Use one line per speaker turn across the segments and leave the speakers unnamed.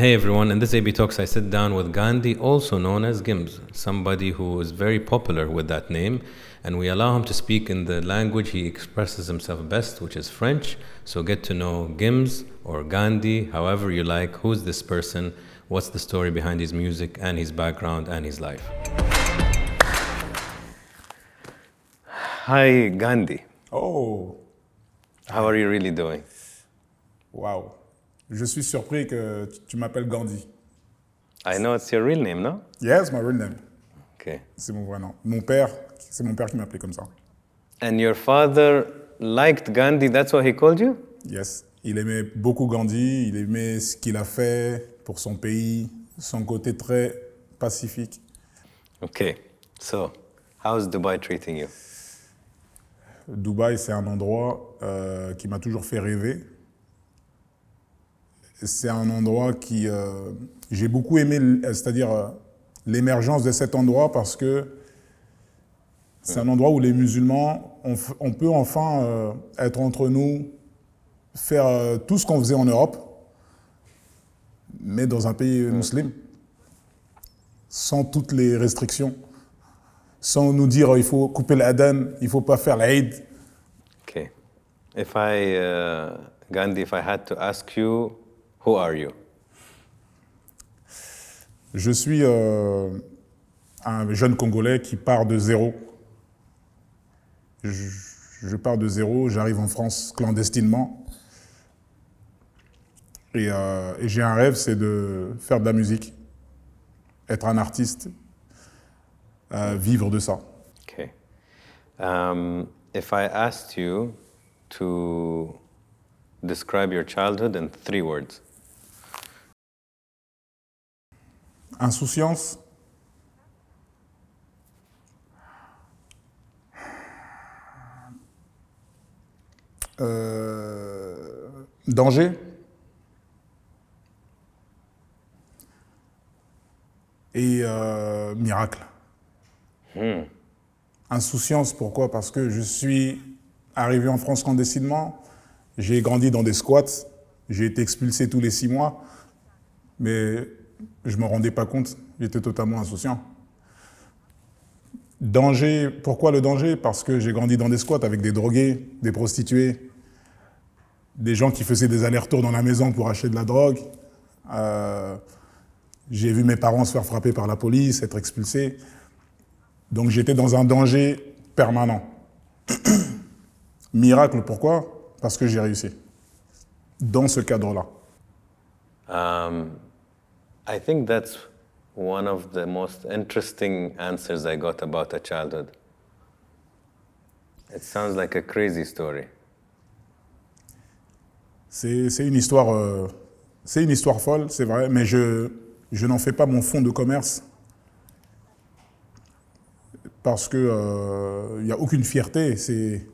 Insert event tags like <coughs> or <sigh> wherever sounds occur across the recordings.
Hey everyone, in this AB Talks, I sit down with Gandhi, also known as Gims, somebody who is very popular with that name, and we allow him to speak in the language he expresses himself best, which is French. So get to know Gims or Gandhi, however you like. Who's this person? What's the story behind his music and his background and his life? Hi, Gandhi.
Oh,
How are you really doing?
waouh. Je suis surpris que tu- m'appelles Gandhi.
I know it's your real name, no?
Yes, my real name.
Okay.
C'est mon vrai nom. Mon père, c'est mon père qui m'appelait comme ça.
And your father liked Gandhi, that's why he called you?
Yes. Il aimait beaucoup Gandhi, il aimait ce qu'il a fait pour son pays, son côté très pacifique.
Okay. So, how's Dubai treating you?
Dubaï, c'est un endroit euh, qui m'a toujours fait rêver. C'est un endroit qui... euh, J'ai beaucoup aimé, l- c'est-à-dire euh, l'émergence de cet endroit parce que c'est un endroit où les musulmans, on, peut enfin euh, être entre nous, faire euh, tout ce qu'on faisait en Europe, mais dans un pays musulman, sans toutes les restrictions, sans nous dire euh, il faut couper l'adhan, il faut pas faire l'Aïd.
Okay. If I, uh, Gandhi, if I had to ask you, who are you?
Je suis euh, un jeune Congolais qui part de zéro. Je, je pars de zéro, j'arrive en France clandestinement. Et, euh, et j'ai un rêve, c'est de faire de la musique, être un artiste, euh, vivre de ça.
Okay. Um, if I asked you to describe your childhood in three words,
Insouciance, euh, danger. Et euh, miracle. Insouciance, pourquoi? Parce que je suis arrivé en France clandestinement, j'ai grandi dans des squats, j'ai été expulsé tous les six mois, mais je ne me rendais pas compte, j'étais totalement insouciant. Danger, pourquoi le danger? Parce que j'ai grandi dans des squats avec des drogués, des prostituées, des gens qui faisaient des allers-retours dans la maison pour acheter de la drogue. Euh, j'ai vu mes parents se faire frapper par la police, être expulsés. Donc j'étais dans un danger permanent. Miracle, pourquoi? Parce que j'ai réussi. Dans ce cadre-là.
um, I think that's one of the most interesting answers I got about a childhood. It sounds like a crazy story.
C'est une histoire, euh, c'est une histoire folle, c'est vrai, mais je, je n'en fais pas mon fonds de commerce parce que il n'y a aucune fierté. C'est,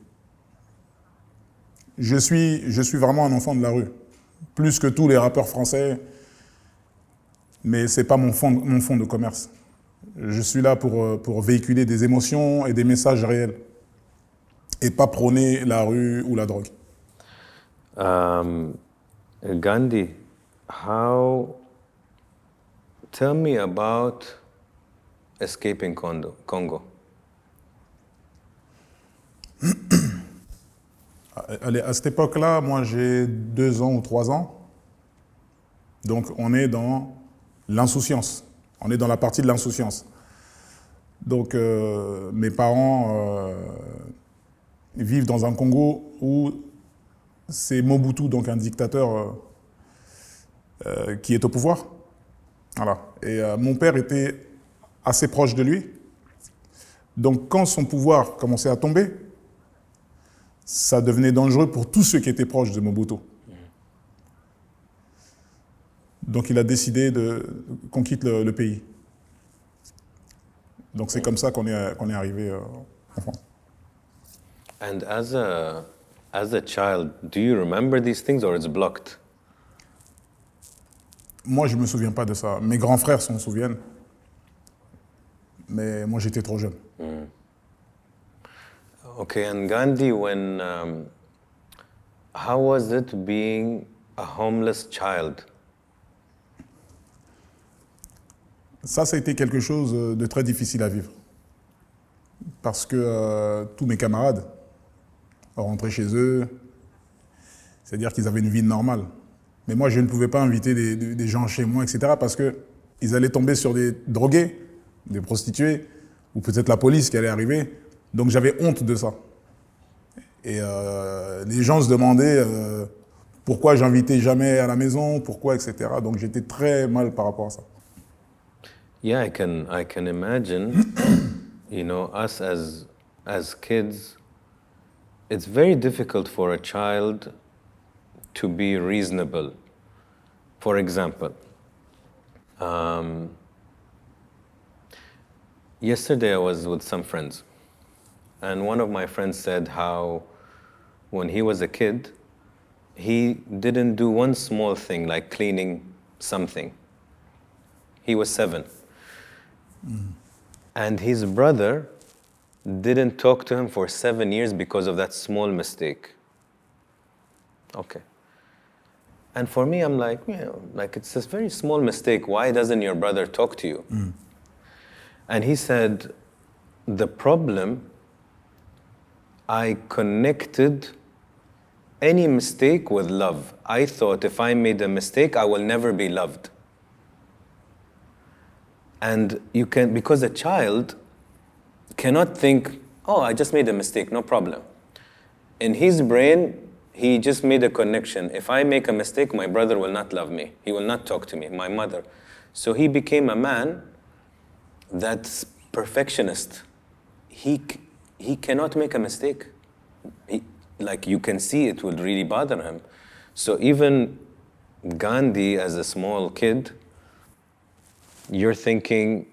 je suis, je suis vraiment un enfant de la rue, plus que tous les rappeurs français, mais c'est pas mon fond, mon fond de commerce. Je suis là pour, euh, pour véhiculer des émotions et des messages réels, et pas prôner la rue ou la drogue.
Um, Gandhi, how? Tell me about escaping Congo. Congo. <clears throat>
Allez, à cette époque-là, moi j'ai deux ans ou trois ans. Donc on est dans l'insouciance. On est dans la partie de l'insouciance. Donc euh, mes parents euh, vivent dans un Congo où c'est Mobutu, donc un dictateur euh, qui est au pouvoir. Voilà. Et mon père était assez proche de lui. Donc quand son pouvoir commençait à tomber, ça devenait dangereux pour tous ceux qui étaient proches de Mobutu. Donc il a décidé de, qu'on quitte le, le pays. Donc c'est comme ça qu'on est, qu'on est arrivé euh, en France.
And as a as a child, do you remember these things or it's blocked?
Moi, je ne me souviens pas de ça. Mes grands frères s'en souviennent. Mais moi, j'étais trop jeune.
Okay, and Gandhi, when um, how was it being a homeless child?
Ça, ça a été quelque chose de très difficile à vivre. Parce que euh, tous mes camarades rentraient chez eux, c'est-à-dire qu'ils avaient une vie normale. Mais moi, je ne pouvais pas inviter des, gens chez moi, etc., parce qu'ils allaient tomber sur des drogués, des prostituées, ou peut-être la police qui allait arriver. Donc j'avais honte de ça. Et euh, les gens se demandaient euh, pourquoi j'invitais jamais à la maison, pourquoi, etc. Donc j'étais très mal par rapport à ça.
Yeah, I can, I can imagine, <clears throat> you know, us as, as kids, it's very difficult for a child to be reasonable. For example, um, yesterday I was with some friends, and one of my friends said how when he was a kid, he didn't do one small thing like cleaning something. He was seven. Mm. And his brother didn't talk to him for seven years because of that small mistake. Okay. And for me, I'm like, you know, like it's a very small mistake. Why doesn't your brother talk to you? Mm. And he said, the problem, I connected any mistake with love. I thought if I made a mistake, I will never be loved. And you can, because a child cannot think, oh, I just made a mistake, no problem. In his brain, he just made a connection. If I make a mistake, my brother will not love me. He will not talk to me, my mother. So he became a man that's perfectionist. He, he cannot make a mistake. He, like you can see it would really bother him. So even Gandhi as a small kid, you're thinking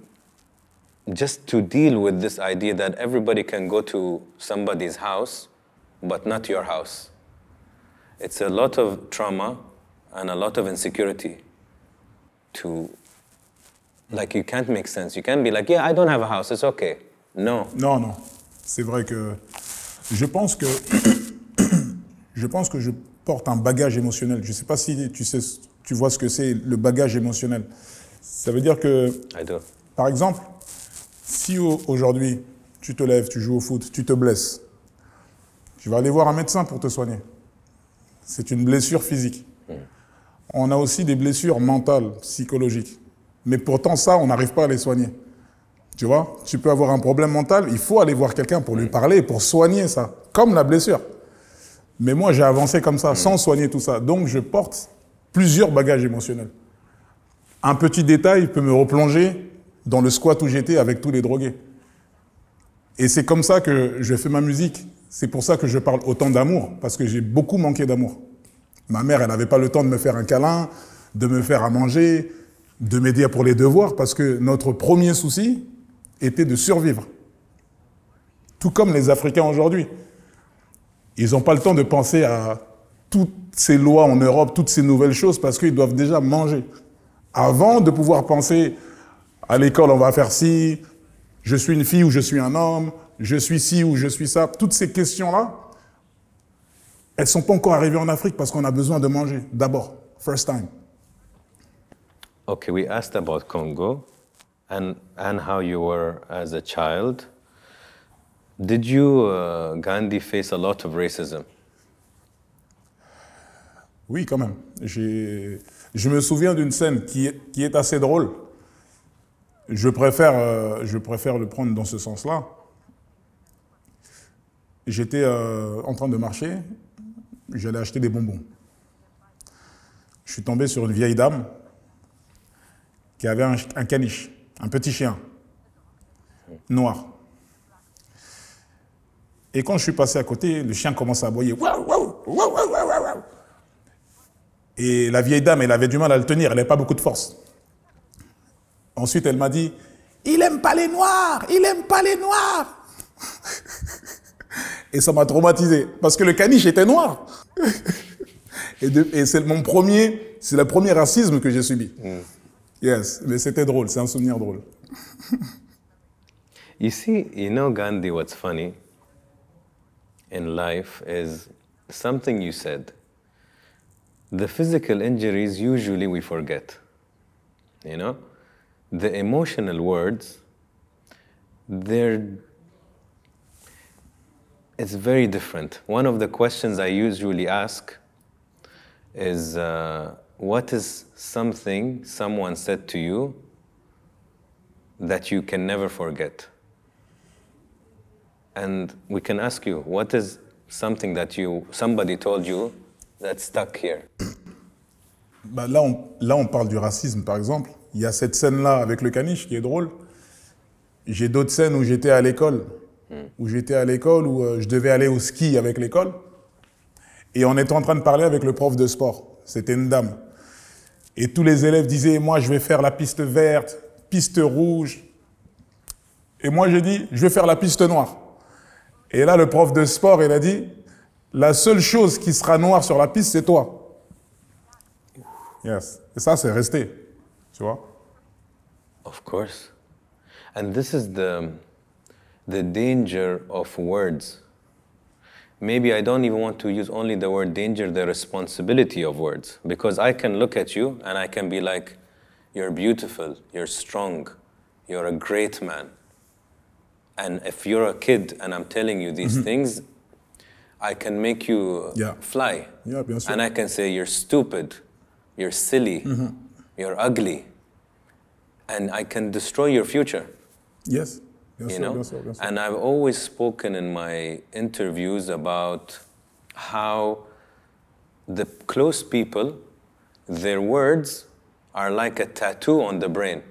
just to deal with this idea that everybody can go to somebody's house, but not your house. It's a lot of trauma and a lot of insecurity to like you can't make sense. You can't be like, yeah, I don't have a house, it's okay. No.
Non, non. C'est vrai que je pense que <coughs> je pense que je porte un bagage émotionnel. Je ne sais pas si tu, sais, tu vois ce que c'est le bagage émotionnel. Ça veut dire que, par exemple, si aujourd'hui tu te lèves, tu joues au foot, tu te blesses, tu vas aller voir un médecin pour te soigner. C'est une blessure physique. Mm. On a aussi des blessures mentales, psychologiques. Mais pourtant, ça, on n'arrive pas à les soigner. Tu vois, tu peux avoir un problème mental, il faut aller voir quelqu'un pour lui mm. parler, pour soigner ça, comme la blessure. Mais moi, j'ai avancé comme ça, sans soigner tout ça. Donc, je porte plusieurs bagages émotionnels. Un petit détail peut me replonger dans le squat où j'étais avec tous les drogués. Et c'est comme ça que je fais ma musique. C'est pour ça que je parle autant d'amour, parce que j'ai beaucoup manqué d'amour. Ma mère, elle n'avait pas le temps de me faire un câlin, de me faire à manger, de m'aider pour les devoirs, parce que notre premier souci était de survivre. Tout comme les Africains aujourd'hui. Ils n'ont pas le temps de penser à toutes ces lois en Europe, toutes ces nouvelles choses, parce qu'ils doivent déjà manger. Avant de pouvoir penser à l'école, on va faire ci, je suis une fille ou je suis un homme, je suis ci ou je suis ça, toutes ces questions-là, elles ne sont pas encore arrivées en Afrique parce qu'on a besoin de manger, d'abord, first time.
Okay, we asked about Congo and, and how you were as a child. Did you, uh, Gandhi, face a lot of racism?
Oui, quand même. Je me souviens d'une scène qui est, assez drôle. Je préfère, euh, je préfère le prendre dans ce sens-là. J'étais euh, en train de marcher, j'allais acheter des bonbons. Je suis tombé sur une vieille dame qui avait un, un caniche, un petit chien, noir. Et quand je suis passé à côté, le chien commence à aboyer. Et la vieille dame, elle avait du mal à le tenir, elle n'avait pas beaucoup de force. Ensuite, elle m'a dit, il aime pas les noirs, il aime pas les noirs. Et ça m'a traumatisé, parce que le caniche était noir. Et, c'est mon premier, c'est le premier racisme que j'ai subi. Mm. Yes, mais c'était drôle, c'est un souvenir drôle.
you see, you know Gandhi, what's funny? in life is something you said. The physical injuries, usually we forget. You know? the emotional words, they're it's very different. One of the questions I usually ask is uh, what is something someone said to you that you can never forget? And we can ask you, what is something that you somebody told you that stuck here?
Bah, là, on, là, on parle du racisme, par exemple. Il y a cette scène-là avec le caniche qui est drôle. J'ai d'autres scènes où j'étais à l'école, où j'étais à l'école, où euh, je devais aller au ski avec l'école. Et on était en train de parler avec le prof de sport. C'était une dame. Et tous les élèves disaient, moi, je vais faire la piste verte, piste rouge. Et moi, j'ai dit, je vais faire la piste noire. Et là, le prof de sport, il a dit, la seule chose qui sera noire sur la piste, c'est toi. Yes. Et ça, c'est resté. Tu vois?
Of course. And this is the, the danger of words. Maybe I don't even want to use only the word danger, the responsibility of words. Because I can look at you and I can be like, you're beautiful, you're strong, you're a great man. And if you're a kid and I'm telling you these things, I can make you
Yeah.
fly.
Yeah, bien sûr.
And I can say, you're stupid, you're silly, you're ugly. And I can destroy your future
Yes.
You know
bien sûr, bien sûr.
and i've always spoken in my interviews about how the close people their words are like a tattoo on the brain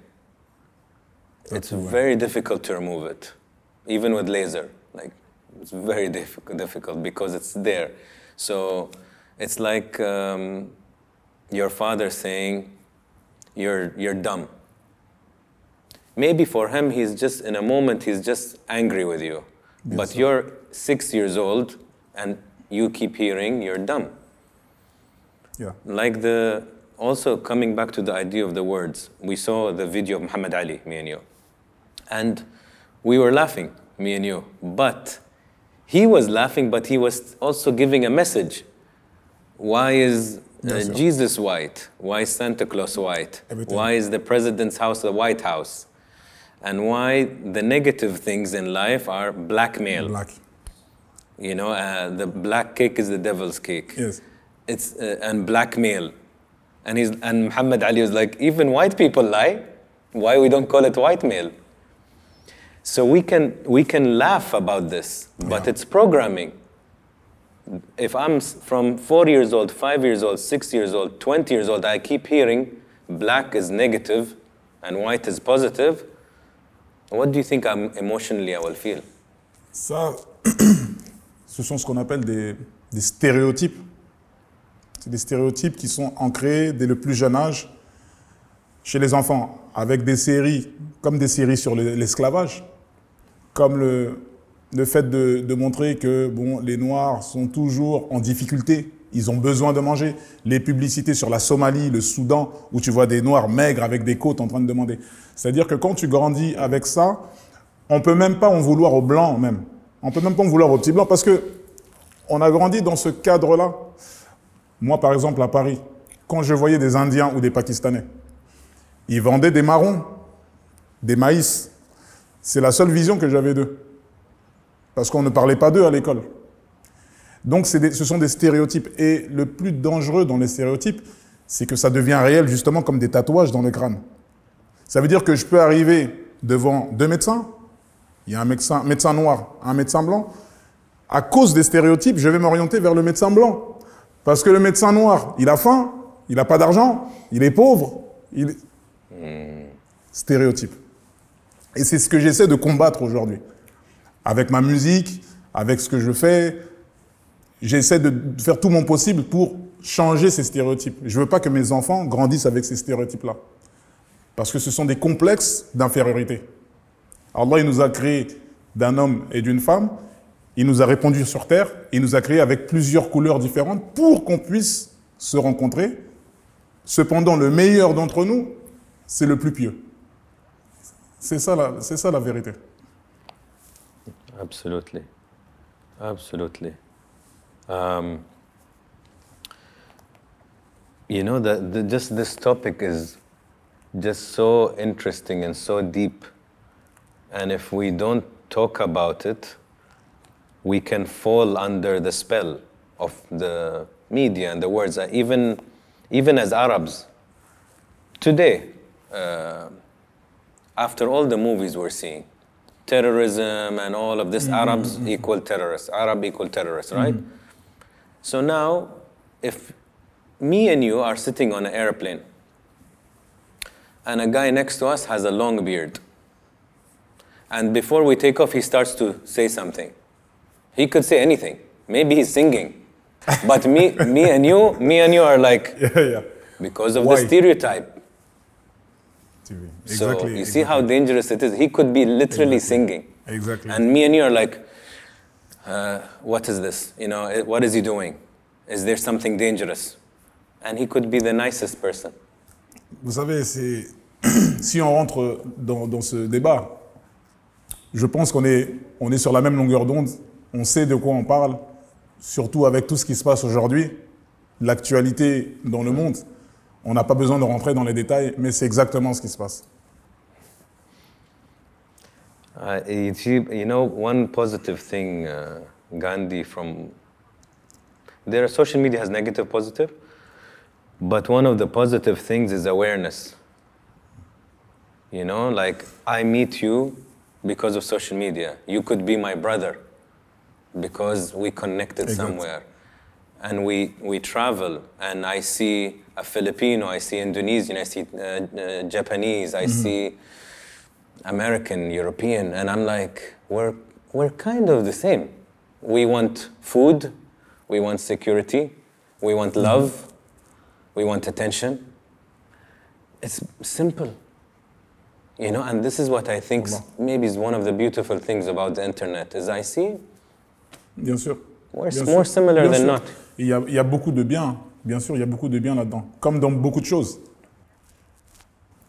it's
Tattoo, ouais.
very difficult to remove it even with laser it's very difficult, difficult because it's there. So it's like um, your father saying you're, you're dumb. Maybe for him he's just in a moment he's just angry with you. But
sûr.
you're six years old and you keep hearing you're dumb.
Yeah.
like the also coming back to the idea of the words we saw the video of muhammad ali me and you. And we were laughing me and you. But he was laughing but he was also giving a message. Why is uh,
Yes,
jesus white? Why is santa claus white?
Everything.
why is the president's house the white house? And why the negative things in life are blackmail?
Black.
you know uh, the black cake is the devil's cake.
Yes.
it's uh, and blackmail. And he's and muhammad ali was like even white people lie. Why we don't call it white mail so we can we can laugh about this but
Yeah.
it's programming if i'm from 4 years old 5 years old 6 years old 20 years old i keep hearing black is negative and white is positive what do you think i'm emotionally i will feel?
Ça, <clears throat> ce sont ce qu'on appelle des, des stéréotypes. C'est des stéréotypes qui sont ancrés dès le plus jeune âge chez les enfants, avec des séries, comme des séries sur le- l'esclavage, comme le, le fait de, de montrer que bon, les Noirs sont toujours en difficulté, ils ont besoin de manger. Les publicités sur la Somalie, le Soudan, où tu vois des Noirs maigres avec des côtes en train de demander. C'est-à-dire que quand tu grandis avec ça, on peut même pas en vouloir aux blancs même. On peut même pas en vouloir aux petits blancs parce que on a grandi dans ce cadre-là. Moi, par exemple, à Paris, quand je voyais des Indiens ou des Pakistanais, ils vendaient des marrons, des maïs. C'est la seule vision que j'avais d'eux. Parce qu'on ne parlait pas d'eux à l'école. Donc, des- ce sont des stéréotypes. Et le plus dangereux dans les stéréotypes, c'est que ça devient réel justement comme des tatouages dans le crâne. Ça veut dire que je peux arriver devant deux médecins, il y a un médecin, médecin noir, un médecin blanc. À cause des stéréotypes, je vais m'orienter vers le médecin blanc. Parce que le médecin noir, il a faim, il n'a pas d'argent, il est pauvre. Il... est- Stéréotype. Et c'est ce que j'essaie de combattre aujourd'hui. Avec ma musique, avec ce que je fais, j'essaie de faire tout mon possible pour changer ces stéréotypes. Je veux pas que mes enfants grandissent avec ces stéréotypes-là. Parce que ce sont des complexes d'infériorité. Allah, il nous a créés d'un homme et d'une femme, il nous a répandu sur terre, il nous a créés avec plusieurs couleurs différentes pour qu'on puisse se rencontrer. Cependant, le meilleur d'entre nous, c'est le plus pieux. C'est ça, la- c'est ça la vérité.
Absolutely. Absolutely. Um, you know, the, the, just this topic is just so interesting and so deep. And if we don't talk about it, we can fall under the spell of the media and the words. Uh, Even, even as Arabs, today, uh, after all the movies we're seeing, terrorism and all of this, mm-hmm, Arabs mm-hmm. equal terrorists, Arab equal terrorists, mm-hmm. right? So now, if me and you are sitting on an airplane, and a guy next to us has a long beard, and before we take off, he starts to say something. He could say anything. Maybe he's singing. <laughs> But me, me and you, me and you are like,
Yeah, yeah.
because of
Why?
the stereotype.
TV.
So
Exactly.
you see how dangerous it is. He could be literally singing.
Exactly.
And me and you are like, uh, what is this? You know, what is he doing? Is there something dangerous? And he could be the nicest person.
Vous savez, c'est <clears throat> si on rentre dans, dans ce débat, je pense qu'on est, on est sur la même longueur d'onde, on sait de quoi on parle, surtout avec tout ce qui se passe aujourd'hui, l'actualité dans le monde. On n'a pas besoin de rentrer dans les détails, mais c'est exactement ce qui se passe.
Uh, you know, one positive thing, uh, Gandhi, from there, social media has negative, positive, but one of the positive things is awareness. You know, like I meet you because of social media. You could be my brother because we connected somewhere. And we, we travel, and I see a Filipino, I see Indonesian, I see uh, uh, Japanese, I see American, European, and I'm like, we're, we're kind of the same. We want food, we want security, we want love, we want attention. It's simple. You know, and this is what I think maybe is one of the beautiful things about the internet is I see
Bien sûr.
More similar than not.
Il y, a, il y a beaucoup de bien, bien sûr, il y a beaucoup de bien là-dedans, comme dans beaucoup de choses.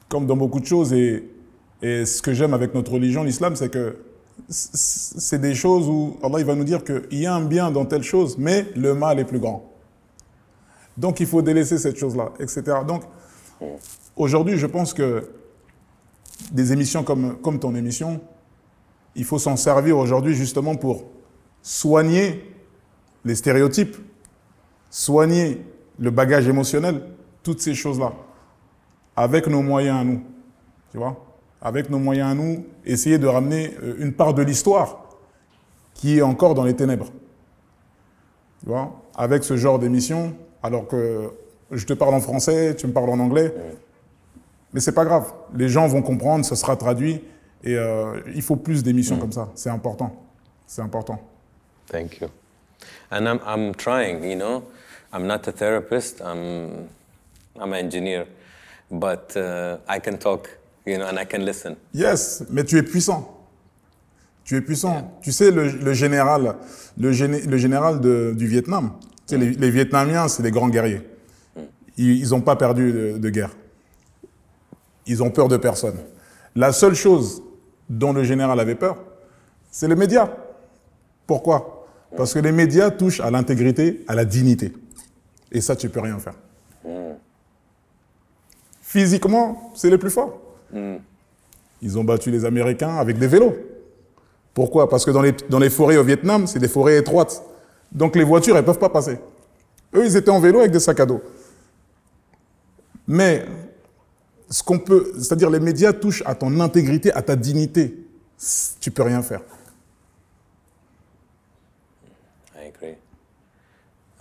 Comme dans beaucoup de choses, et, et ce que j'aime avec notre religion, l'islam, c'est que c'est des choses où Allah il va nous dire qu'il y a un bien dans telle chose, mais le mal est plus grand. Donc il faut délaisser cette chose-là, etc. Donc aujourd'hui, je pense que des émissions comme, comme ton émission, il faut s'en servir aujourd'hui justement pour soigner les stéréotypes, soigner le bagage émotionnel, toutes ces choses-là, avec nos moyens à nous. Tu vois Avec nos moyens à nous, essayer de ramener euh, une part de l'histoire qui est encore dans les ténèbres. Tu vois Avec ce genre d'émission, alors que je te parle en français, tu me parles en anglais, mais c'est pas grave. Les gens vont comprendre, ça sera traduit, et euh, il faut plus d'émissions comme ça. C'est important. C'est important.
Thank you. And I'm, I'm trying, you know. I'm not a therapist, I'm, I'm an engineer, but uh, I can talk, you know, and I can listen.
Yes, mais tu es puissant. Tu es puissant. Tu sais, le, le général, le, géné- le général de- du Vietnam, tu sais, les, les Vietnamiens, c'est des grands guerriers. Ils n'ont pas perdu de, de guerre. Ils ont peur de personne. La seule chose dont le général avait peur, c'est les médias. Pourquoi? Parce que les médias touchent à l'intégrité, à la dignité. Et ça, tu peux rien faire. Physiquement, c'est les plus forts. Ils ont battu les Américains avec des vélos. Pourquoi? Parce que dans les, dans les forêts au Vietnam, c'est des forêts étroites. Donc les voitures, elles ne peuvent pas passer. Eux, ils étaient en vélo avec des sacs à dos. Mais ce qu'on peut, c'est-à-dire les médias touchent à ton intégrité, à ta dignité. Tu peux rien faire.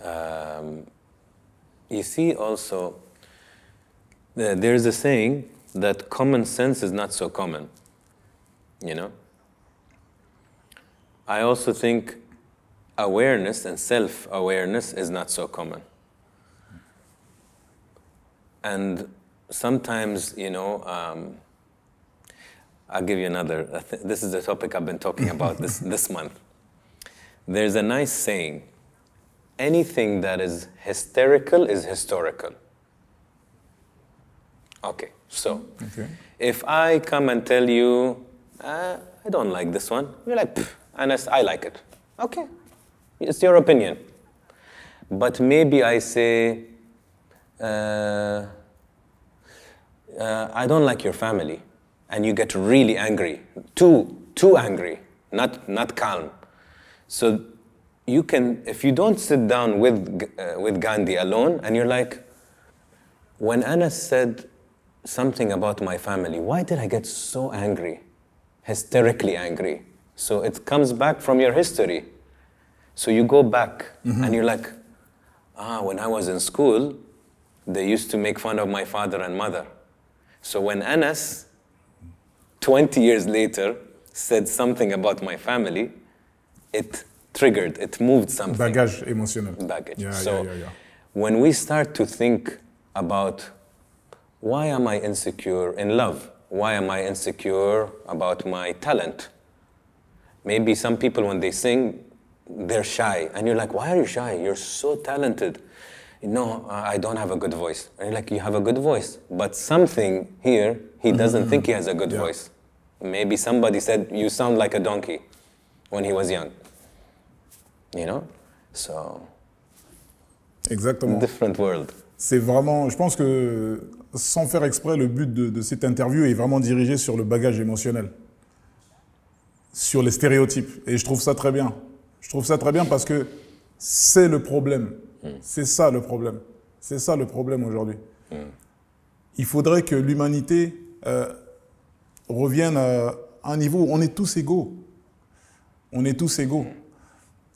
Um, you see, also, the- there's a saying that common sense is not so common. You know? I also think awareness and self awareness is not so common. And sometimes, you know, um, I'll give you another. This is the topic I've been talking about this, <laughs> this month. There's a nice saying anything that is hysterical is historical. Okay, so
Okay.
if I come and tell you, uh, I don't like this one, you're like, "Pff, Anas, I like it. Okay, it's your opinion. But maybe I say, uh, uh, I don't like your family. And you get really angry, too, too angry, not, not calm. So you can, if you don't sit down with, uh, with Gandhi alone and you're like, when Anas said something about my family, why did I get so angry? Hysterically angry. So it comes back from your history. So you go back and you're like, ah, when I was in school, they used to make fun of my father and mother. So when Anas, 20 years later, said something about my family, it triggered, it moved something.
Baggage emotional.
Baggage.
Yeah,
so
yeah, yeah, yeah.
when we start to think about why am I insecure in love? Why am I insecure about my talent? Maybe some people, when they sing, they're shy. And you're like, why are you shy? You're so talented. No, I don't have a good voice. And you're like, you have a good voice. But something here, he mm-hmm, doesn't think mm-hmm. he has a good
Yeah.
voice. Maybe somebody said, you sound like a donkey when he was young. You know? So,
Exactement.
different world.
C'est vraiment, je pense que sans faire exprès, le but de, de cette interview est vraiment dirigé sur le bagage émotionnel, sur les stéréotypes. Et je trouve ça très bien. Je trouve ça très bien parce que c'est le problème. C'est ça le problème. C'est ça le problème aujourd'hui. Il faudrait que l'humanité euh, revienne à un niveau où on est tous égaux. On est tous égaux.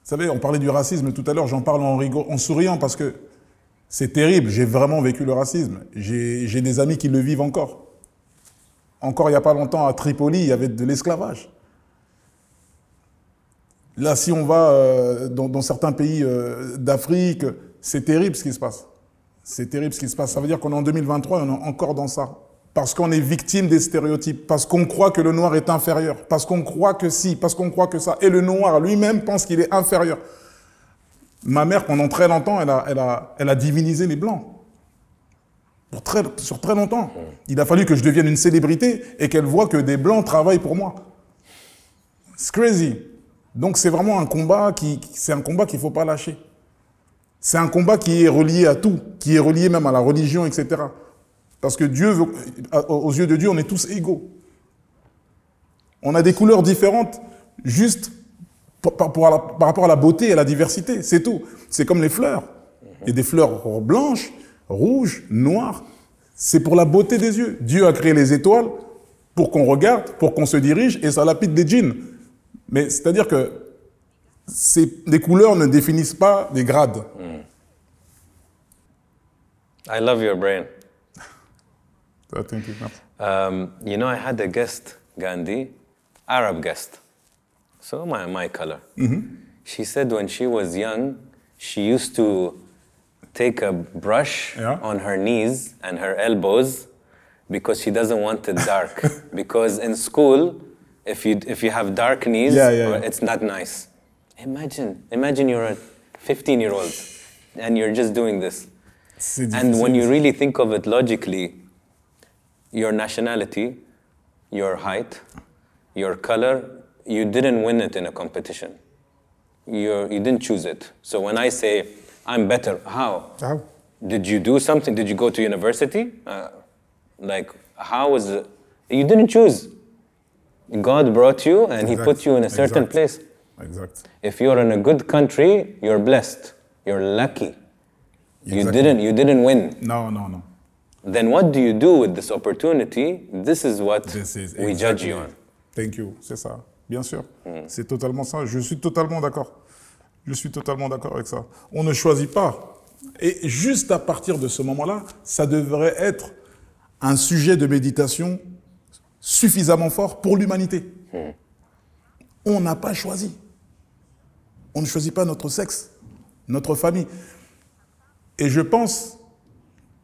Vous savez, on parlait du racisme tout à l'heure, j'en parle en, rigo- en souriant parce que c'est terrible, j'ai vraiment vécu le racisme. J'ai des amis qui le vivent encore. Encore il n'y a pas longtemps, à Tripoli, il y avait de l'esclavage. Là, si on va euh, dans, dans certains pays euh, d'Afrique, c'est terrible ce qui se passe. C'est terrible ce qui se passe. Ça veut dire qu'on est en 2023 et on est encore dans ça. Parce qu'on est victime des stéréotypes, parce qu'on croit que le noir est inférieur, parce qu'on croit que si, parce qu'on croit que ça. Et le noir lui-même pense qu'il est inférieur. Ma mère, pendant très longtemps, elle a, elle a, elle a divinisé les blancs. Pour très, sur très longtemps. Il a fallu que je devienne une célébrité et qu'elle voit que des blancs travaillent pour moi. C'est crazy. Donc c'est vraiment un combat qui, c'est un combat qu'il faut pas lâcher. C'est un combat qui est relié à tout, qui est relié même à la religion, etc. Parce que Dieu, veut- aux yeux de Dieu, on est tous égaux. On a des couleurs différentes, juste par, rapport à la beauté et à la diversité, c'est tout. C'est comme les fleurs. Il y a des fleurs blanches, rouges, noires. C'est pour la beauté des yeux. Dieu a créé les étoiles pour qu'on regarde, pour qu'on se dirige, et ça lapide des djinns. Mais c'est-à-dire que les couleurs ne définissent pas des grades.
I love your brain.
Thank you.
Um, you know, I had a guest, Gandhi, Arab guest. So my, my color. She said when she was young, she used to take a brush
Yeah.
on her knees and her elbows because she doesn't want it dark. <laughs> because in school, if you, if you have dark knees,
Yeah, yeah, yeah.
it's not nice. Imagine, imagine you're a 15 year old and you're just doing this. And when you really think of it logically, your nationality, your height, your color, you didn't win it in a competition. You're, you didn't choose it. So when I say, I'm better, how?
How?
Did you do something? Did you go to university? Uh, like, how was it? You didn't choose. God brought you and He put you in a certain
Exact.
place.
Exact.
If you're in a good country, you're blessed. You're lucky.
Exactly.
You didn't, you didn't win.
No, no, non.
Then what do you do with this opportunity? This is what
This is
we judge you on.
Thank you, c'est ça, bien sûr. C'est totalement ça. Je suis totalement d'accord. Je suis totalement d'accord avec ça. On ne choisit pas. Et juste à partir de ce moment-là, ça devrait être un sujet de méditation suffisamment fort pour l'humanité. On n'a pas choisi. On ne choisit pas notre sexe, notre famille. Et je pense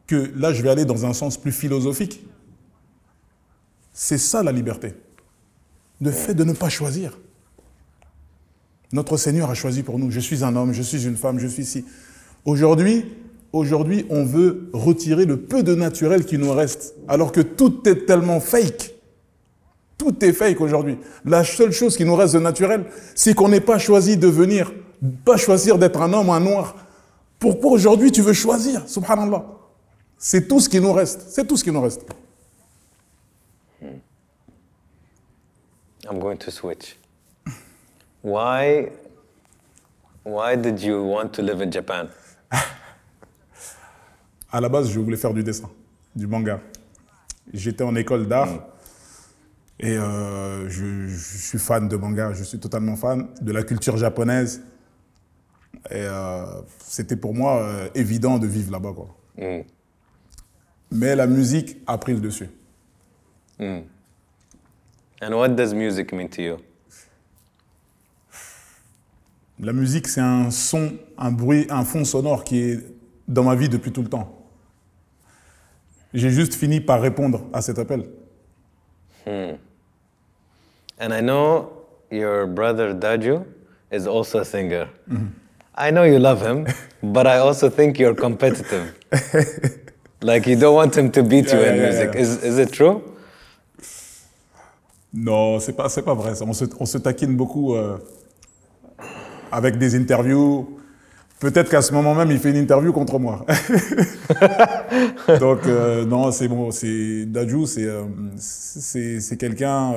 que là, je vais aller dans un sens plus philosophique. C'est ça la liberté. Le fait de ne pas choisir. Notre Seigneur a choisi pour nous. Je suis un homme, je suis une femme, je suis ici. Aujourd'hui, aujourd'hui, on veut retirer le peu de naturel qui nous reste, alors que tout est tellement fake. Tout est fake aujourd'hui. La seule chose qui nous reste de naturel, c'est qu'on n'ait pas choisi de venir, pas choisir d'être un homme, un noir. Pourquoi aujourd'hui tu veux choisir Subhanallah? C'est tout ce qui nous reste. C'est tout ce qui nous reste. Hmm.
I'm going to switch. Why, why did you want <laughs>
à la base, je voulais faire du dessin, du manga. J'étais en école d'art et euh, je, suis fan de manga. Je suis totalement fan de la culture japonaise. Et euh, c'était pour moi euh, évident de vivre là-bas, quoi.
Mm.
Mais la musique a pris le dessus.
Mm. And what does music mean to you?
La musique, c'est un son, un bruit, un fond sonore qui est dans ma vie depuis tout le temps. J'ai juste fini par répondre à cet appel.
And I know your brother Daju is also a singer. I know you love him, <laughs> but I also think you're competitive. <laughs> like you don't want him to beat you
Yeah,
in
yeah,
music.
yeah.
Is, is it true?
Non, c'est pas, c'est pas vrai. On se, on se taquine beaucoup euh, avec des interviews. Peut-être qu'à ce moment même, il fait une interview contre moi. <laughs> Donc, euh, non, c'est bon. C'est c'est euh, c'est c'est quelqu'un.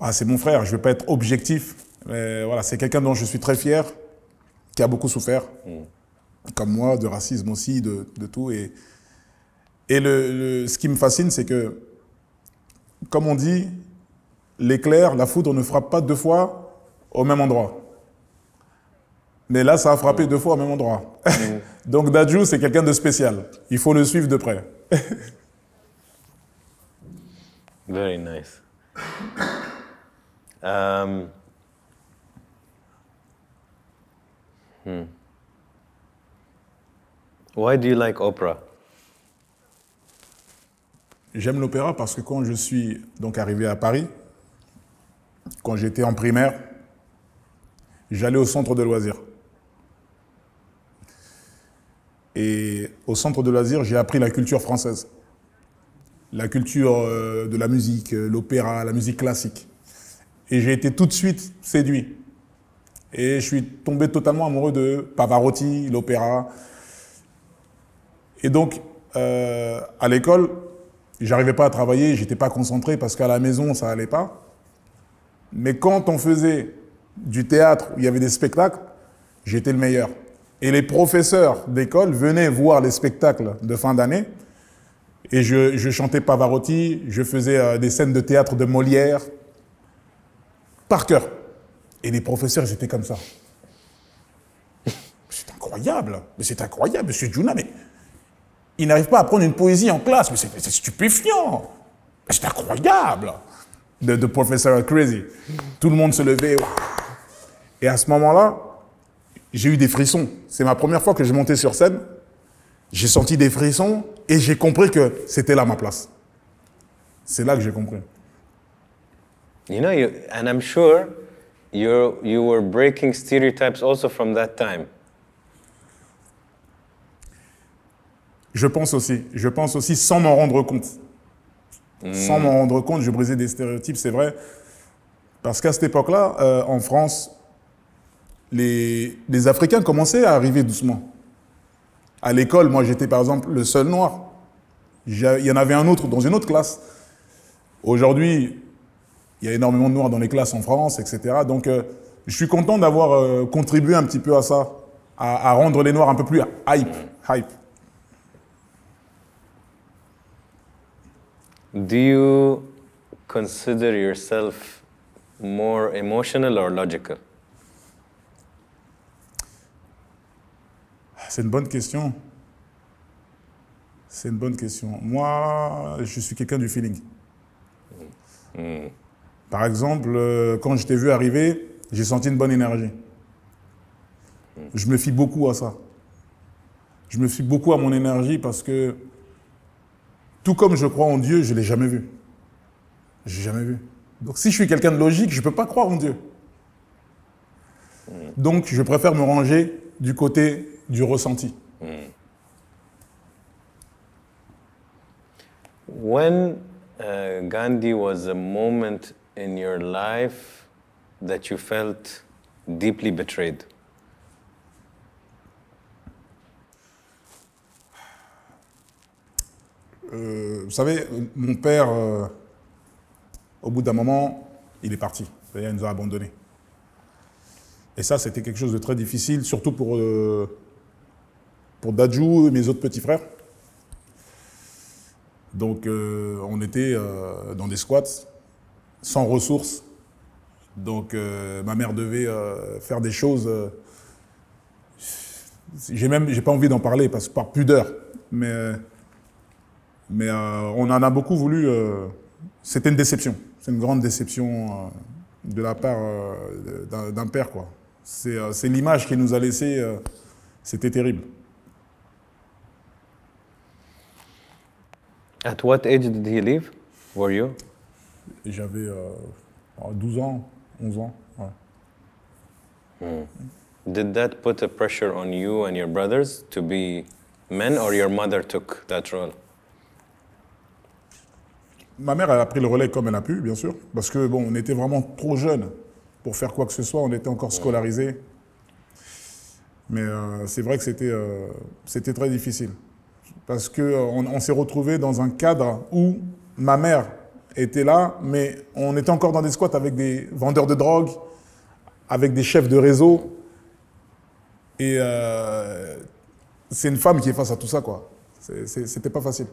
ah, c'est mon frère. Je vais pas être objectif. Mais voilà, c'est quelqu'un dont je suis très fier, qui a beaucoup souffert, comme moi, de racisme aussi, de, de tout. Et, et le, le- ce qui me fascine, c'est que comme on dit, l'éclair, la foudre ne frappe pas deux fois au même endroit. Mais là, ça a frappé deux fois au même endroit. <laughs> Donc Daju, c'est quelqu'un de spécial. Il faut le suivre de près. <laughs>
Very nice. Um, hmm. Why do you like opera?
J'aime l'opéra parce que quand je suis donc arrivé à Paris, quand j'étais en primaire, j'allais au centre de loisirs. Et au centre de loisirs, j'ai appris la culture française. La culture euh, de la musique, euh, l'opéra, la musique classique. Et j'ai été tout de suite séduit. Et je suis tombé totalement amoureux de Pavarotti, l'opéra. Et donc, euh, à l'école, j'arrivais pas à travailler, j'étais pas concentré parce qu'à la maison, ça allait pas. Mais quand on faisait du théâtre il y avait des spectacles, j'étais le meilleur. Et les professeurs d'école venaient voir les spectacles de fin d'année. Et je, chantais Pavarotti, je faisais euh, des scènes de théâtre de Molière, par cœur. Et les professeurs, ils étaient comme ça. <laughs> C'est incroyable, mais c'est incroyable, monsieur Juna, il n'arrive pas à prendre une poésie en classe, mais c'est stupéfiant. C'est incroyable. De, professeur crazy. Tout le monde se levait. Et à ce moment-là, j'ai eu des frissons. C'est ma première fois que je montais sur scène. J'ai senti des frissons et j'ai compris que c'était là ma place. C'est là que j'ai compris.
You know, you, and I'm sure you you were breaking stereotypes also from that time.
Je pense aussi. Je pense aussi sans m'en rendre compte. Sans m'en rendre compte, je brisais des stéréotypes, c'est vrai. Parce qu'à cette époque-là, euh, en France, les, les Africains commençaient à arriver doucement. À l'école, moi j'étais par exemple le seul noir. Il y en avait un autre dans une autre classe. Aujourd'hui, il y a énormément de noirs dans les classes en France, etc. Donc euh, je suis content d'avoir euh, contribué un petit peu à ça, à, à rendre les noirs un peu plus hype. hype.
Do you consider yourself more emotional or logical?
C'est une bonne question. C'est une bonne question. Moi, je suis quelqu'un du feeling. Par exemple, euh, quand je t'ai vu arriver, j'ai senti une bonne énergie. Je me fie beaucoup à ça. Je me fie beaucoup à mon énergie parce que, tout comme je crois en Dieu, je ne l'ai jamais vu. Je l'ai jamais vu. Donc si je suis quelqu'un de logique, je ne peux pas croire en Dieu. Donc je préfère me ranger du côté du ressenti.
When uh, Gandhi was a moment in your life that you felt deeply betrayed?
Vous savez, mon père, euh, au bout d'un moment, il est parti. Il nous a abandonnés. Et ça, c'était quelque chose de très difficile, surtout pour, euh, pour et mes autres petits frères. Donc, euh, on était euh, dans des squats, sans ressources. Donc, euh, ma mère devait euh, faire des choses. euh, j'ai même, j'ai pas envie d'en parler parce par pudeur. Mais, mais euh, on en a beaucoup voulu. euh, c'était une déception. C'est une grande déception euh, de la part d'un- père, quoi. C'est l'image qu'il nous a laissée. C'était terrible.
At what age did he leave? Were you?
J'avais euh, 12 ans, 11 ans. ouais.
Did that put a pressure on you and your brothers to be men, or your mother took that role?
Ma mère a pris le relais comme elle a pu, bien sûr, parce que bon, on était vraiment trop jeunes pour faire quoi que ce soit. On était encore scolarisés. Mais euh, c'est vrai que c'était euh, très difficile, parce que euh, on, s'est retrouvé dans un cadre où ma mère était là, mais on était encore dans des squats avec des vendeurs de drogue, avec des chefs de réseau, et c'est une femme qui est face à tout ça, quoi. C'était pas facile.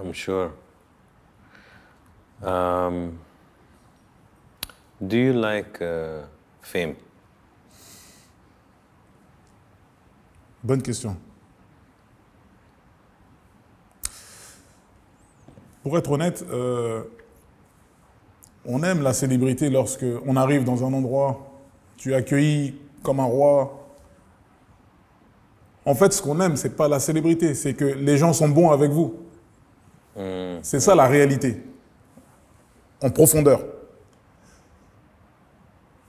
I'm sure. Um, do you like uh, fame?
Bonne question. Pour être honnête, euh, on aime la célébrité lorsque on arrive dans un endroit, tu es accueilli comme un roi. En fait, ce qu'on aime, c'est pas la célébrité, c'est que les gens sont bons avec vous. C'est ça la réalité, en profondeur.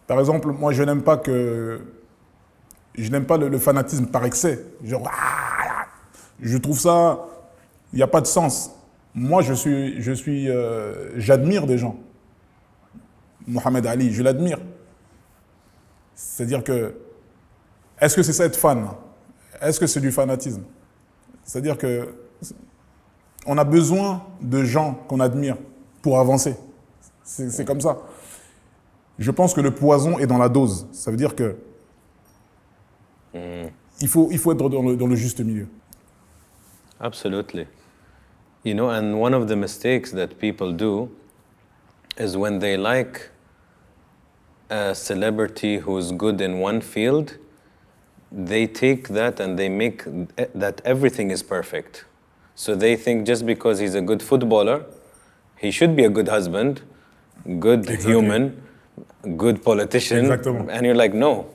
Par exemple, moi, je n'aime pas que je n'aime pas le, le fanatisme par excès. Genre, ah, je trouve ça, il n'y a pas de sens. Moi, je suis, je suis, euh, j'admire des gens. Mohamed Ali, je l'admire. C'est-à-dire que, est-ce que c'est ça être fan? Est-ce que c'est du fanatisme? C'est-à-dire que, on a besoin de gens qu'on admire pour avancer. C'est comme ça. Je pense que le poison est dans la dose. Ça veut dire que il faut, il faut être dans le, dans le juste milieu.
Absolutely. You know, and one of the mistakes that people do is when they like a celebrity who's good in one field, they take that and they make that everything is perfect. So they think just because he's a good footballer, he should be a good husband, good
Exactly.
human, good politician.
Exactement.
And you're like, no,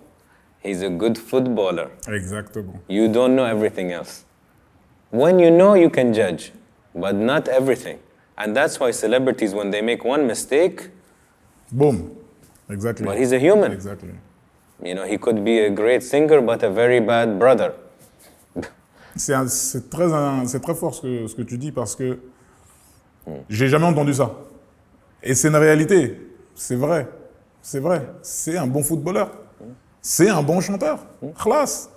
he's a good footballer.
Exactement.
You don't know everything else. When you know, you can judge, but not everything. And that's why celebrities, when they make one mistake,
Boom. Exactly.
but he's a human.
Exactly.
You know, he could be a great singer, but a very bad brother.
C'est très, c'est très fort ce que, ce que tu dis parce que j'ai jamais entendu ça. Et c'est une réalité. C'est vrai. C'est vrai. C'est un bon footballeur. C'est un bon chanteur. Classe.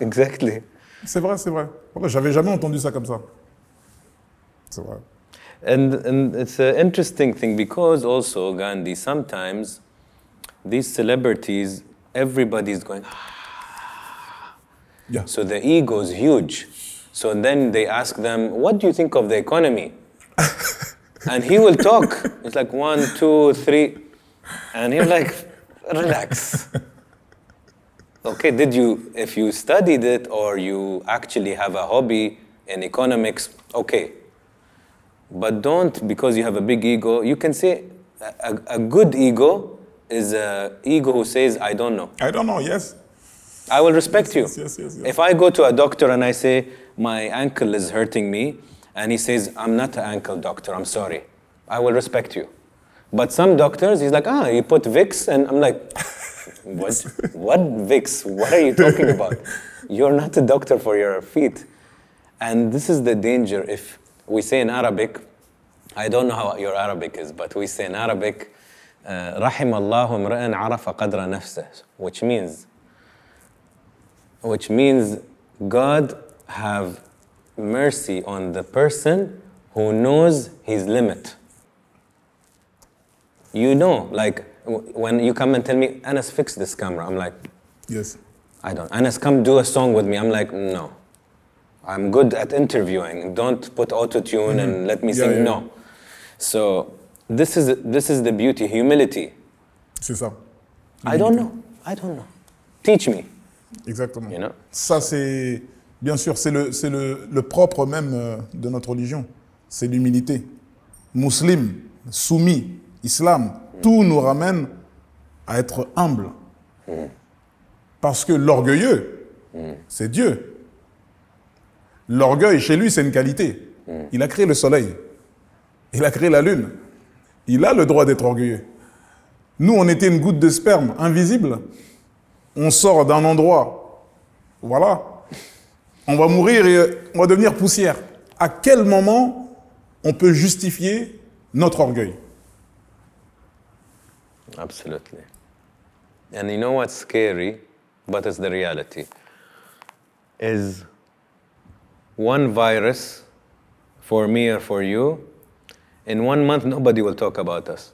Exactly.
C'est vrai, c'est vrai. Voilà, J'avais jamais entendu ça comme ça. C'est vrai.
And, and it's an interesting thing because also, Gandhi, sometimes these celebrities, everybody's going,
Yeah.
So the ego is huge. So then they ask them, What do you think of the economy? <laughs> and he will talk. It's like one, two, three. And he's like, Relax. Okay, did you, if you studied it or you actually have a hobby in economics, okay. But don't, because you have a big ego, you can say a, a, a good ego is a ego who says, I don't know.
I don't know, yes.
I will respect you.
yes, yes, yes, yes.
If I go to a doctor and I say, my ankle is hurting me, and he says, I'm not an ankle doctor, I'm sorry, I will respect you. But some doctors, he's like, ah, you put Vicks, and I'm like, <laughs> what? what Vicks? What are you talking about? <laughs> You're not a doctor for your feet. And this is the danger if we say in Arabic, I don't know how your Arabic is, but we say in Arabic, uh, رحم الله امرئ عرف قدر نفسه, which means which means God have mercy on the person who knows his limit. You know, like when you come and tell me, Anas, fix this camera, I'm like,
Yes.
I don't. Anas, come do a song with me. I'm like, no. I'm good at interviewing. Don't put auto tune and let me
Mm-hmm. Yeah,
sing.
yeah,
no. So this is this is the beauty, humility.
C'est ça.
I don't know. I don't know. Teach me.
Exactement.
You know?
Ça, c'est. Bien sûr, c'est le, le, le propre même euh, de notre religion. C'est l'humilité. Musulman, soumis, islam, tout nous ramène à être humble. Parce que l'orgueilleux, c'est Dieu. L'orgueil, chez lui, c'est une qualité. Il a créé le soleil. Il a créé la lune. Il a le droit d'être orgueilleux. Nous, on était une goutte de sperme invisible. On sort d'un endroit. Voilà. On va mourir et on va devenir poussière. À quel moment on peut justifier notre orgueil?
Absolutely. And you know what's scary, but it's the reality, is one virus for me or for you, in one month nobody will talk about us.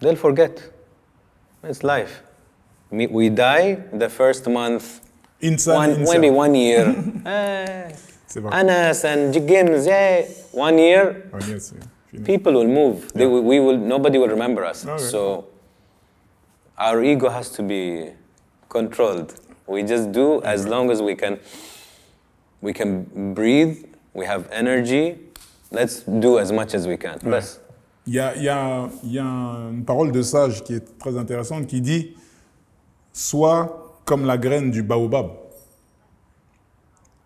They'll forget. It's life. We die the first month,
Inside,
one, maybe one year. <laughs> Eh. Anas and Jigims, yeah, one year,
yes, c'est
people will move. They we will. Nobody will remember us.
Okay.
So our ego has to be controlled. We just do as long as we can. We can breathe. We have energy. Let's do as much as we can. Bas.
Il y a, il y a- il y a une parole de sage qui est très intéressante qui dit Sois comme la graine du baobab.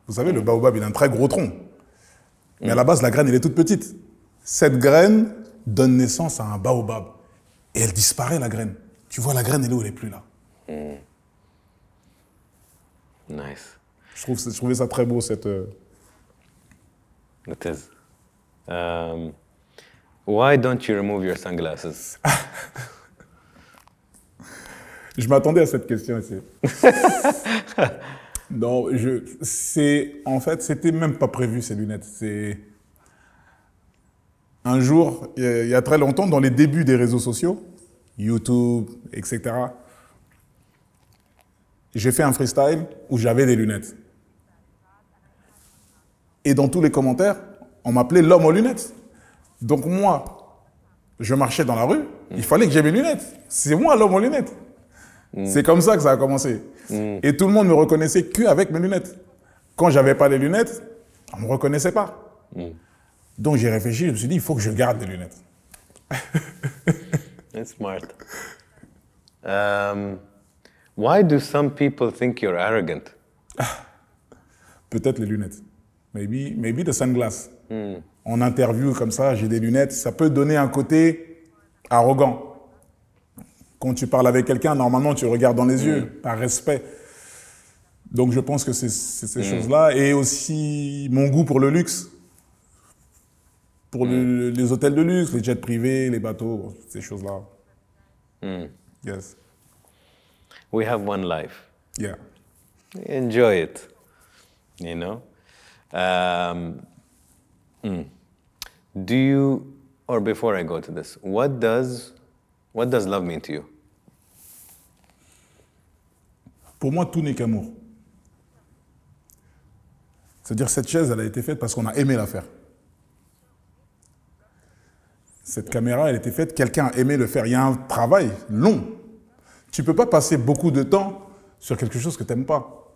Vous savez, le baobab, il a un très gros tronc. Mais à la base, la graine, elle est toute petite. Cette graine donne naissance à un baobab. Et elle disparaît, la graine. Tu vois, la graine, elle est où? Elle n'est plus là.
Nice.
Je, trouve, je trouvais ça très beau, cette. euh,
is. Um, why don't you remove your sunglasses? <laughs>
Je m'attendais à cette question ici. <laughs> non, je, c'est, en fait, c'était même pas prévu ces lunettes. C'est un jour, il y a- il y a très longtemps, dans les débuts des réseaux sociaux, YouTube, etc. J'ai fait un freestyle où j'avais des lunettes. Et dans tous les commentaires, on m'appelait l'homme aux lunettes. Donc moi, je marchais dans la rue, il fallait que j'aie mes lunettes. C'est moi l'homme aux lunettes. C'est comme ça que ça a commencé. Et tout le monde me reconnaissait qu'avec mes lunettes. Quand j'avais pas les lunettes, on me reconnaissait pas. Donc j'ai réfléchi, je me suis dit, il faut que je garde les lunettes. <laughs>
It's smart. Um, why do some people think you're arrogant?
Peut-être les lunettes. Maybe, maybe the sunglasses. En interview comme ça, j'ai des lunettes. Ça peut donner un côté arrogant. Quand tu parles avec quelqu'un, normalement, tu regardes dans les yeux, par respect. Donc je pense que c'est ces choses-là. Et aussi mon goût pour le luxe. Pour le- les hôtels de luxe, les jets privés, les bateaux, ces choses-là. Yes.
We have one life.
Yeah.
Enjoy it. You know? Um, mm. Do you, or before I go to this, what does, what does love mean to you?
Pour moi, tout n'est qu'amour. C'est-à-dire cette chaise, elle a été faite parce qu'on a aimé la faire. Cette caméra, elle a été faite, quelqu'un a aimé le faire. Il y a un travail long. Tu ne peux pas passer beaucoup de temps sur quelque chose que tu n'aimes pas.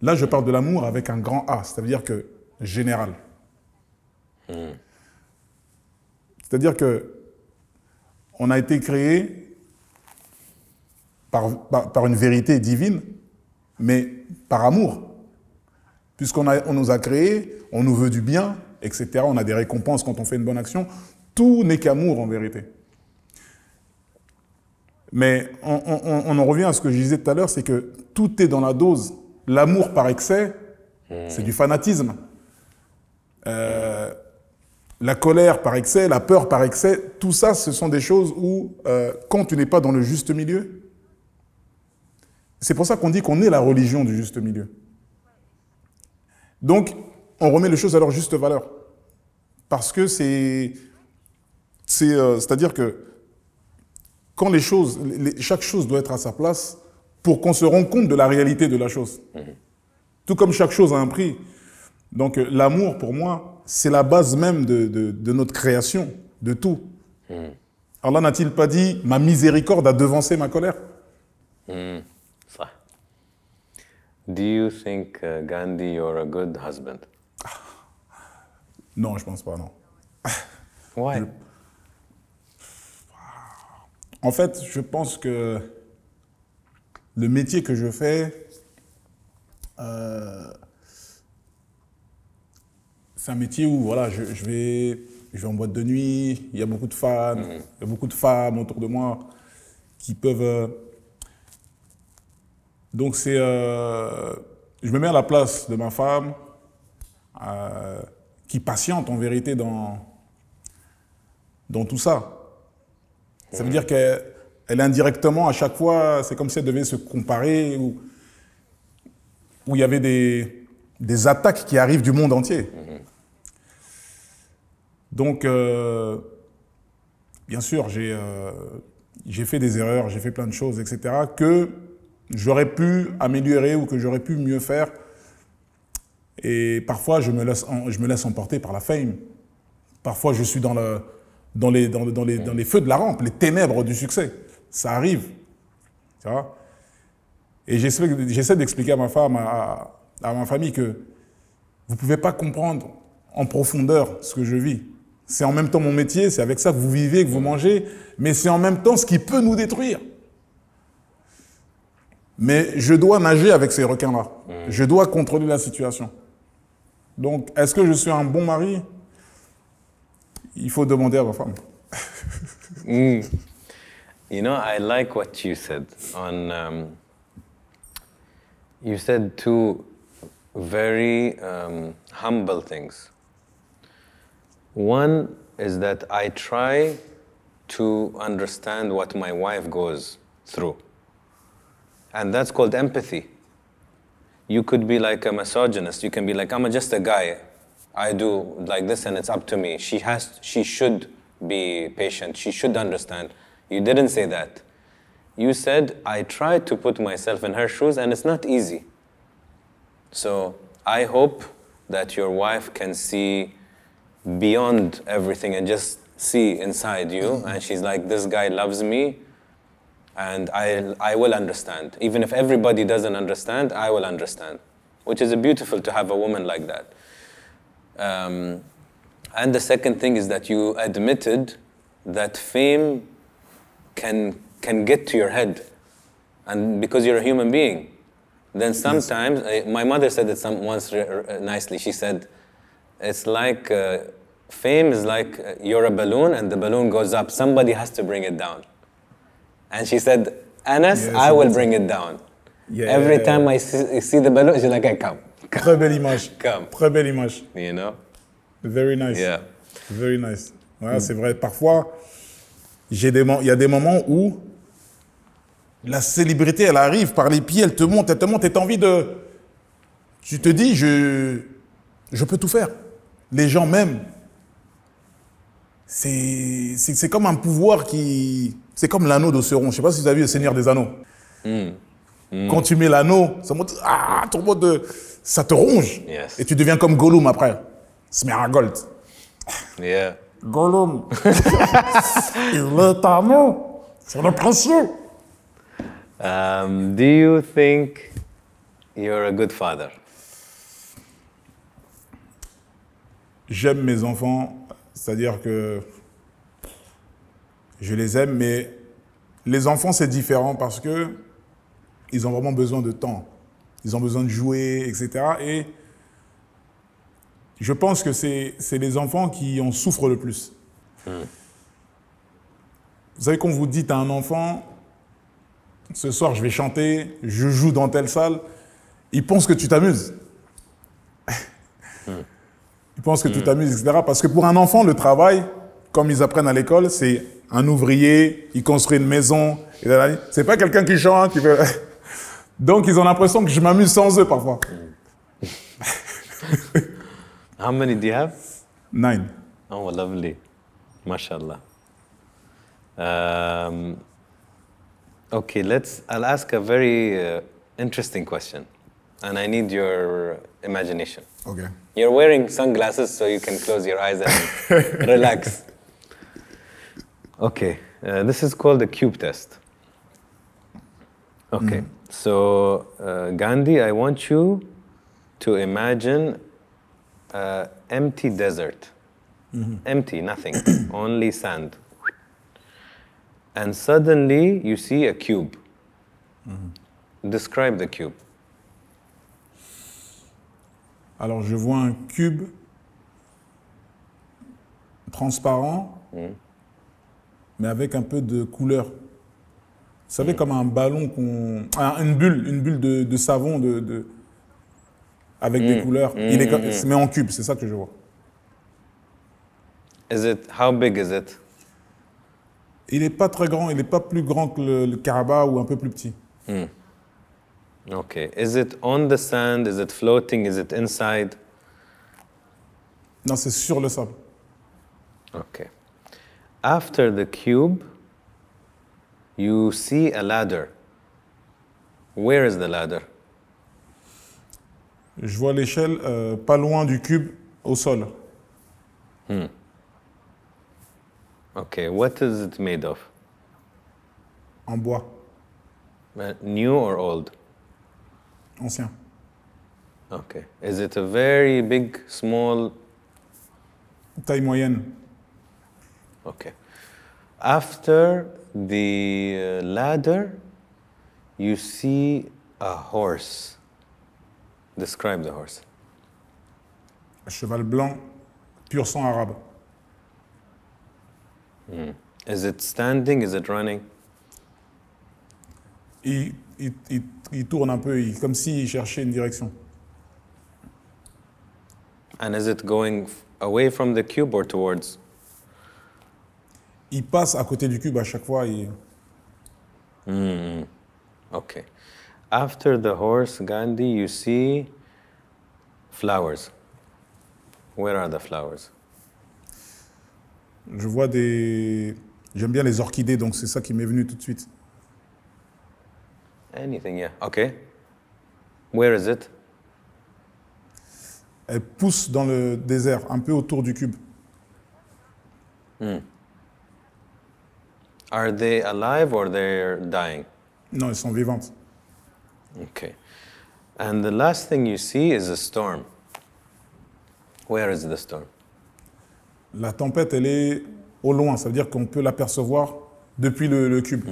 Là, je parle de l'amour avec un grand A, c'est-à-dire que général. C'est-à-dire que on a été créé par, par, par une vérité divine, mais par amour. Puisqu'on on nous a créés, on nous veut du bien, etc. On a des récompenses quand on fait une bonne action. Tout n'est qu'amour en vérité. Mais on, on- on en revient à ce que je disais tout à l'heure, c'est que tout est dans la dose. L'amour par excès, c'est du fanatisme. Euh, la colère par excès, la peur par excès, tout ça, ce sont des choses où, euh, quand tu n'es pas dans le juste milieu, c'est pour ça qu'on dit qu'on est la religion du juste milieu. Donc, on remet les choses à leur juste valeur. Parce que c'est. c'est, euh, C'est-à-dire que quand les choses. les- chaque chose doit être à sa place pour qu'on se rende compte de la réalité de la chose. Tout comme chaque chose a un prix. Donc euh, l'amour, pour moi, c'est la base même de, de- de notre création, de tout. Allah n'a-t-il pas dit Ma miséricorde a devancé ma colère
صح. Do you think uh, Gandhi you're a good husband?
Non, je pense pas, non. <laughs>
Why?
En fait, je pense que le métier que je fais, euh, c'est un métier où voilà, je, je vais, je vais en boîte de nuit, il y a beaucoup de fans, il y a beaucoup de femmes autour de moi qui peuvent. euh, donc c'est, euh, je me mets à la place de ma femme, euh, qui patiente en vérité dans dans tout ça. Ça veut dire qu'elle elle indirectement, à chaque fois, c'est comme si elle devait se comparer, ou où il y avait des, des attaques qui arrivent du monde entier. Donc, euh, bien sûr, j'ai euh, j'ai fait des erreurs, j'ai fait plein de choses, etc., que j'aurais pu améliorer ou que j'aurais pu mieux faire. Et parfois, je me laisse, je me laisse emporter par la fame. Parfois, je suis dans, le, dans, les, dans, dans les, dans les feux de la rampe, les ténèbres du succès. Ça arrive. Tu vois? Et j'essaie d'expliquer à ma femme, à, à ma famille, que vous ne pouvez pas comprendre en profondeur ce que je vis. C'est en même temps mon métier, c'est avec ça que vous vivez, que vous mangez, mais c'est en même temps ce qui peut nous détruire. Mais je dois nager avec ces requins-là. Je dois contrôler la situation. Donc, est-ce que je suis un bon mari? Il faut demander à ma femme. <laughs>
You know, I like what you said on. Um, you said two very um, humble things. One is that I try to understand what my wife goes through, and that's called empathy. You could be like a misogynist. You can be like, I'm just a guy. I do like this, and it's up to me. She has. She should be patient. She should understand. You didn't say that. You said, I tried to put myself in her shoes, and it's not easy. So I hope that your wife can see beyond everything and just see inside you. And she's like, this guy loves me, and I, I will understand. Even if everybody doesn't understand, I will understand. Which is beautiful to have a woman like that. Um, and the second thing is that you admitted that fame can, can get to your head. And because you're a human being. Then sometimes, uh, my mother said it some, once r- r- nicely. She said, it's like uh, fame is like uh, you're a balloon and the balloon goes up. Somebody has to bring it down. And she said, Anas,
Yes,
I will bring it down.
Yeah.
Every time I see, see the balloon, she's like, I come,
Très belle image. <laughs>
Come.
Très belle image.
you know?
Very nice.
Yeah.
Very nice. Ouais, C'est vrai. Parfois, j'ai des mo- il y a des moments où la célébrité, elle arrive par les pieds, elle te monte, elle te monte, et tu as envie de. Tu te dis, je, je peux tout faire. Les gens m'aiment. C'est c'est- c'est comme un pouvoir qui. C'est comme l'anneau d'Océron. Je ne sais pas si vous avez vu le Seigneur des Anneaux. Quand tu mets l'anneau, ça monte. Ah, ton mode de- ça te ronge.
Yes.
Et tu deviens comme Gollum après. Sméaragold.
Yeah.
Gollum. <laughs> Il est nous. C'est le précieux.
Um, do you think you're a good father?
J'aime mes enfants, c'est-à-dire que je les aime, mais les enfants, c'est différent parce que ils ont vraiment besoin de temps. Ils ont besoin de jouer, etc. Et je pense que c'est c'est les enfants qui en souffrent le plus. Vous savez, quand vous dites à un enfant, ce soir je vais chanter, je joue dans telle salle, il pense que tu t'amuses. Il pense que tu t'amuses, etc. Parce que pour un enfant, le travail, comme ils apprennent à l'école, c'est un ouvrier, il construit une maison. et C'est pas quelqu'un qui chante, qui fait... <laughs> Donc ils ont l'impression que je m'amuse sans eux parfois. <laughs>
How many do you have?
Nine.
Oh, lovely. MashaAllah. Um, okay, let's. I'll ask a very uh, interesting question, and I need your imagination.
Okay.
You're wearing sunglasses, so you can close your eyes and <laughs> relax. Okay, uh, this is called the cube test. Okay, so uh, Gandhi, I want you to imagine uh, empty desert, empty, nothing, <coughs> only sand. And suddenly you see a cube. Describe the cube.
Alors, je vois un cube transparent, mais avec un peu de couleur. Vous savez, comme un ballon qu'on. ah, une bulle, une bulle de, de savon de, de- avec des couleurs. Il est mais en cube, c'est ça que je vois.
Is it how big is it?
Il n'est pas très grand, il n'est pas plus grand que le, le Karaba ou un peu plus petit.
Okay. Is it on the sand? Is it floating? Is it inside?
Non, c'est sur le sable.
Okay. After the cube, you see a ladder. Where is the ladder?
Je vois l'échelle euh, pas loin du cube au sol.
Okay. What is it made of?
En bois,
Uh, New or old?
Ancien.
Okay. Is it a very big, small?
Taille moyenne.
Okay. After the uh, ladder, you see a horse. Describe the horse.
Un cheval blanc, pur sang arabe.
Is it standing? Is it running?
Il, il- il- il tourne un peu, il- comme s'il cherchait une direction.
And is it going away from the cube or towards?
Il passe à côté du cube à chaque fois. et-
Okay. After the horse, Gandhi, you see flowers. Where are the flowers?
je vois des. J'aime bien les orchidées, donc c'est ça qui m'est venu tout de suite.
Anything, yeah. Okay. Where is it?
Elles poussent dans le désert, un peu autour du cube.
Are they alive or they're dying?
Non, elles sont vivantes.
Okay. And the last thing you see is a storm. Where is the storm?
La tempête, elle est au loin, ça veut dire qu'on peut l'apercevoir depuis le, le cube.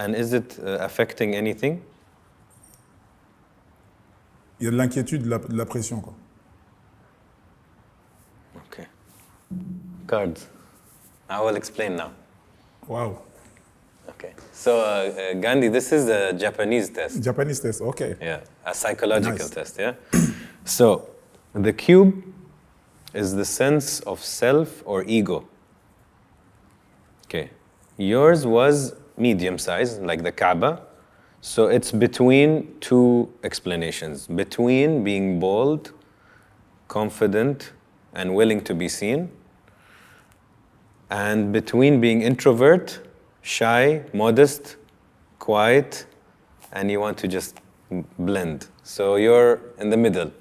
And is it uh, affecting anything?
Il y a de l'inquiétude, de de la pression. Quoi.
Okay. Cards. I will explain now.
Wow.
Okay. So, uh, uh, Gandhi, this is a Japanese test.
Japanese test, ok.
Yeah, a psychological
Nice.
test, yeah? <clears throat> so, the cube is the sense of self or ego. Okay. Yours was medium size, like the Kaaba. So it's between two explanations between being bold, confident, and willing to be seen, and between being introvert, shy, modest, quiet, and you want to just blend. So you're in the middle.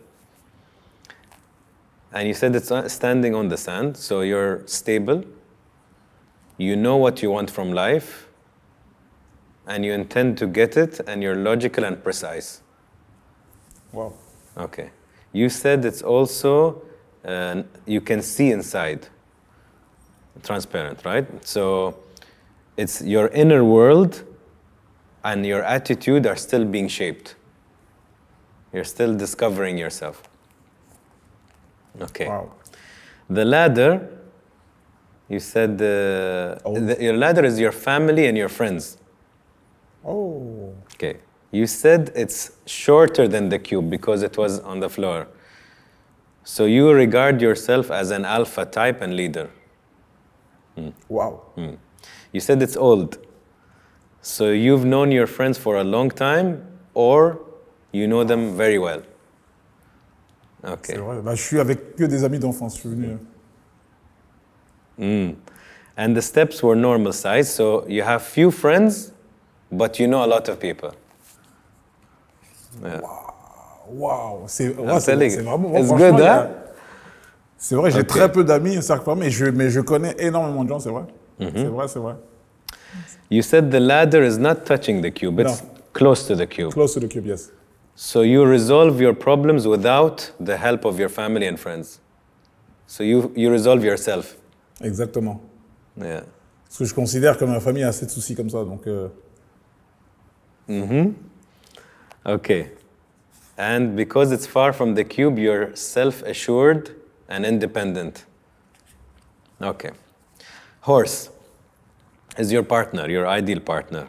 And you said it's uh, standing on the sand, so you're stable. You know what you want from life, and you intend to get it, and you're logical and precise.
Wow.
Okay. You said it's also, uh, you can see inside, transparent, right? So it's your inner world and your attitude are still being shaped. You're still discovering yourself. Okay.
Wow.
The ladder, you said uh,
Oh.
the, your ladder is your family and your friends.
Oh.
Okay. You said it's shorter than the cube because it was on the floor. So you regard yourself as an alpha type and leader.
Wow.
You said it's old. So you've known your friends for a long time or you know them very well. Okay.
C'est vrai. Bah, je suis avec que des amis d'enfance. Je suis venu.
Mm. And the steps were normal size, so you have few friends, but you know a lot of people. Yeah.
C'est ouais,
I'm
c'est-
you.
vraiment.
It's
franchement,
good, hein?
C'est vrai, j'ai
Ok.
très peu d'amis, un cercle mais je, mais je connais énormément de gens, c'est vrai.
Mm-hmm.
C'est vrai, c'est vrai.
You said the ladder is not touching the cube, it's
No.
close to the cube.
Close to the cube, yes.
So you resolve your problems without the help of your family and friends. So you, you resolve yourself.
Exactement.
Yeah.
Parce que je considère que ma famille a assez de soucis comme ça, donc. euh,
Okay. And because it's far from the cube, you're self assured and independent. Okay. Horse is your partner, your ideal partner,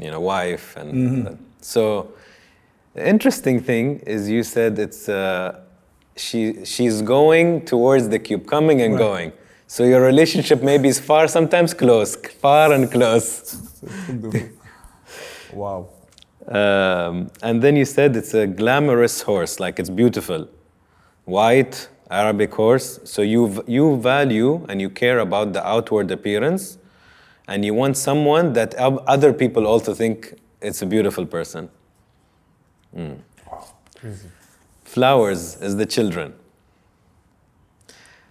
you know, wife. And that. so the interesting thing is you said it's, uh, she, she's going towards the cube, coming and going. So your relationship maybe is far, sometimes close, far and close. <laughs>
Waouh.
Um, and then you said it's a glamorous horse, like it's beautiful. White, Arabic horse. So you, you value and you care about the outward appearance, and you want someone that other people also think it's a beautiful person.
Crazy.
Flowers is the children.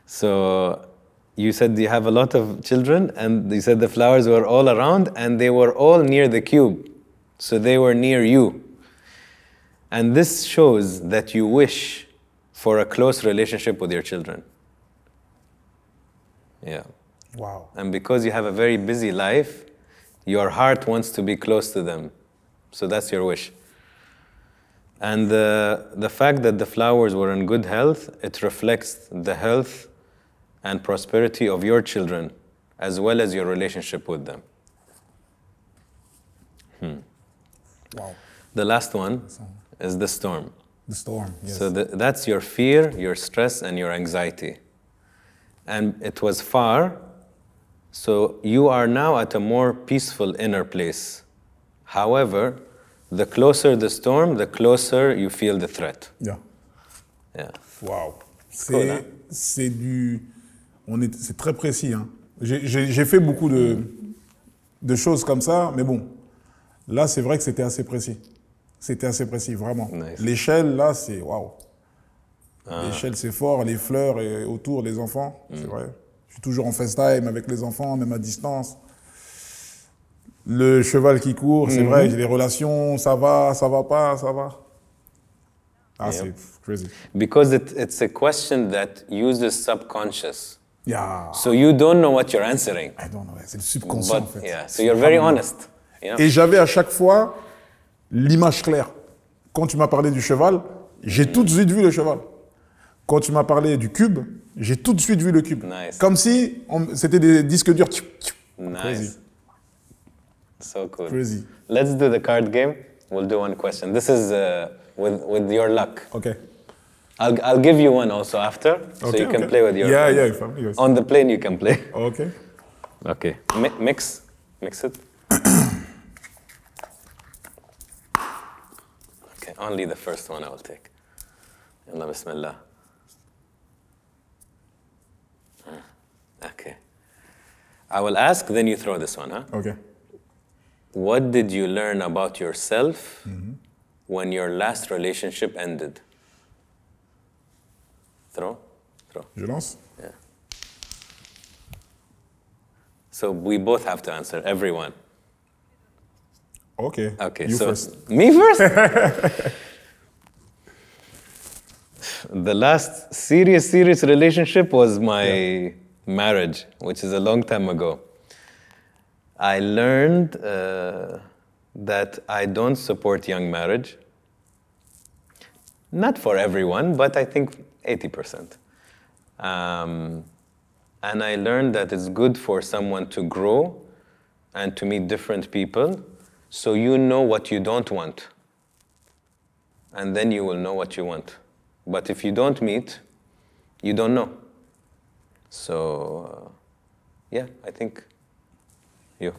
So you said you have a lot of children, and you said the flowers were all around, and they were all near the cube. So they were near you. And this shows that you wish for a close relationship with your children. Yeah.
Wow.
And because you have a very busy life, your heart wants to be close to them. So that's your wish. And the, the fact that the flowers were in good health, it reflects the health and prosperity of your children, as well as your relationship with them. Hmm.
Wow.
The last one is the storm.
The storm, yes.
So the, that's your fear, your stress, and your anxiety. And it was far, so you are now at a more peaceful inner place. However, the closer the storm, the closer you feel the threat.
Yeah.
Yeah.
Waouh. C'est
Cool,
c'est du. On est, c'est très précis. Hein. J'ai- J'ai j'ai fait beaucoup de, de choses comme ça, mais bon, là, c'est vrai que c'était assez précis. C'était assez précis, vraiment.
Nice.
L'échelle, là, c'est waouh. L'échelle, c'est fort. Les fleurs et autour, les enfants, c'est vrai. Je suis toujours en FaceTime avec les enfants, même à distance. Le cheval qui court, c'est vrai, j'ai les relations, ça va, ça va pas, ça va. Ah, c'est crazy.
Because it, it's a question that uses subconscious.
Yeah.
So you don't know what you're answering.
I don't know, c'est le subconscient
But
en fait.
yeah, so you're very honest.
Et j'avais à chaque fois l'image claire. Quand tu m'as parlé du cheval, j'ai tout de suite vu le cheval. Quand tu m'as parlé du cube, j'ai tout de suite vu le cube.
Nice.
Comme si on- c'était des disques durs.
Nice.
Crazy.
So cool.
Crazy.
Let's do the card game. We'll do one question. This is uh, with, with your luck.
Ok.
I'll, I'll give you one also after, so
Ok,
you can
ok.
play with your
Yeah,
friends.
yeah, family.
On the plane, you can play.
Ok. <laughs>
Okay. Mi- mix. Mix it. <clears throat> only the first one I will take. Yalla, bismillah. Okay. I will ask, then you throw this one, huh?
Ok.
What did you learn about yourself mm-hmm. when your last relationship ended? Throw? Throw.
Je lance.
So we both have to answer, everyone.
Ok.
Okay,
You
so
first.
me first? the last serious, serious relationship was my marriage, which is a long time ago. I learned uh, that I don't support young marriage. Not for everyone, but I think 80%. Um, and I learned that it's good for someone to grow and to meet different people so you know what you don't want. And then you will know what you want. But if you don't meet, you don't know. So, uh, yeah, I think you.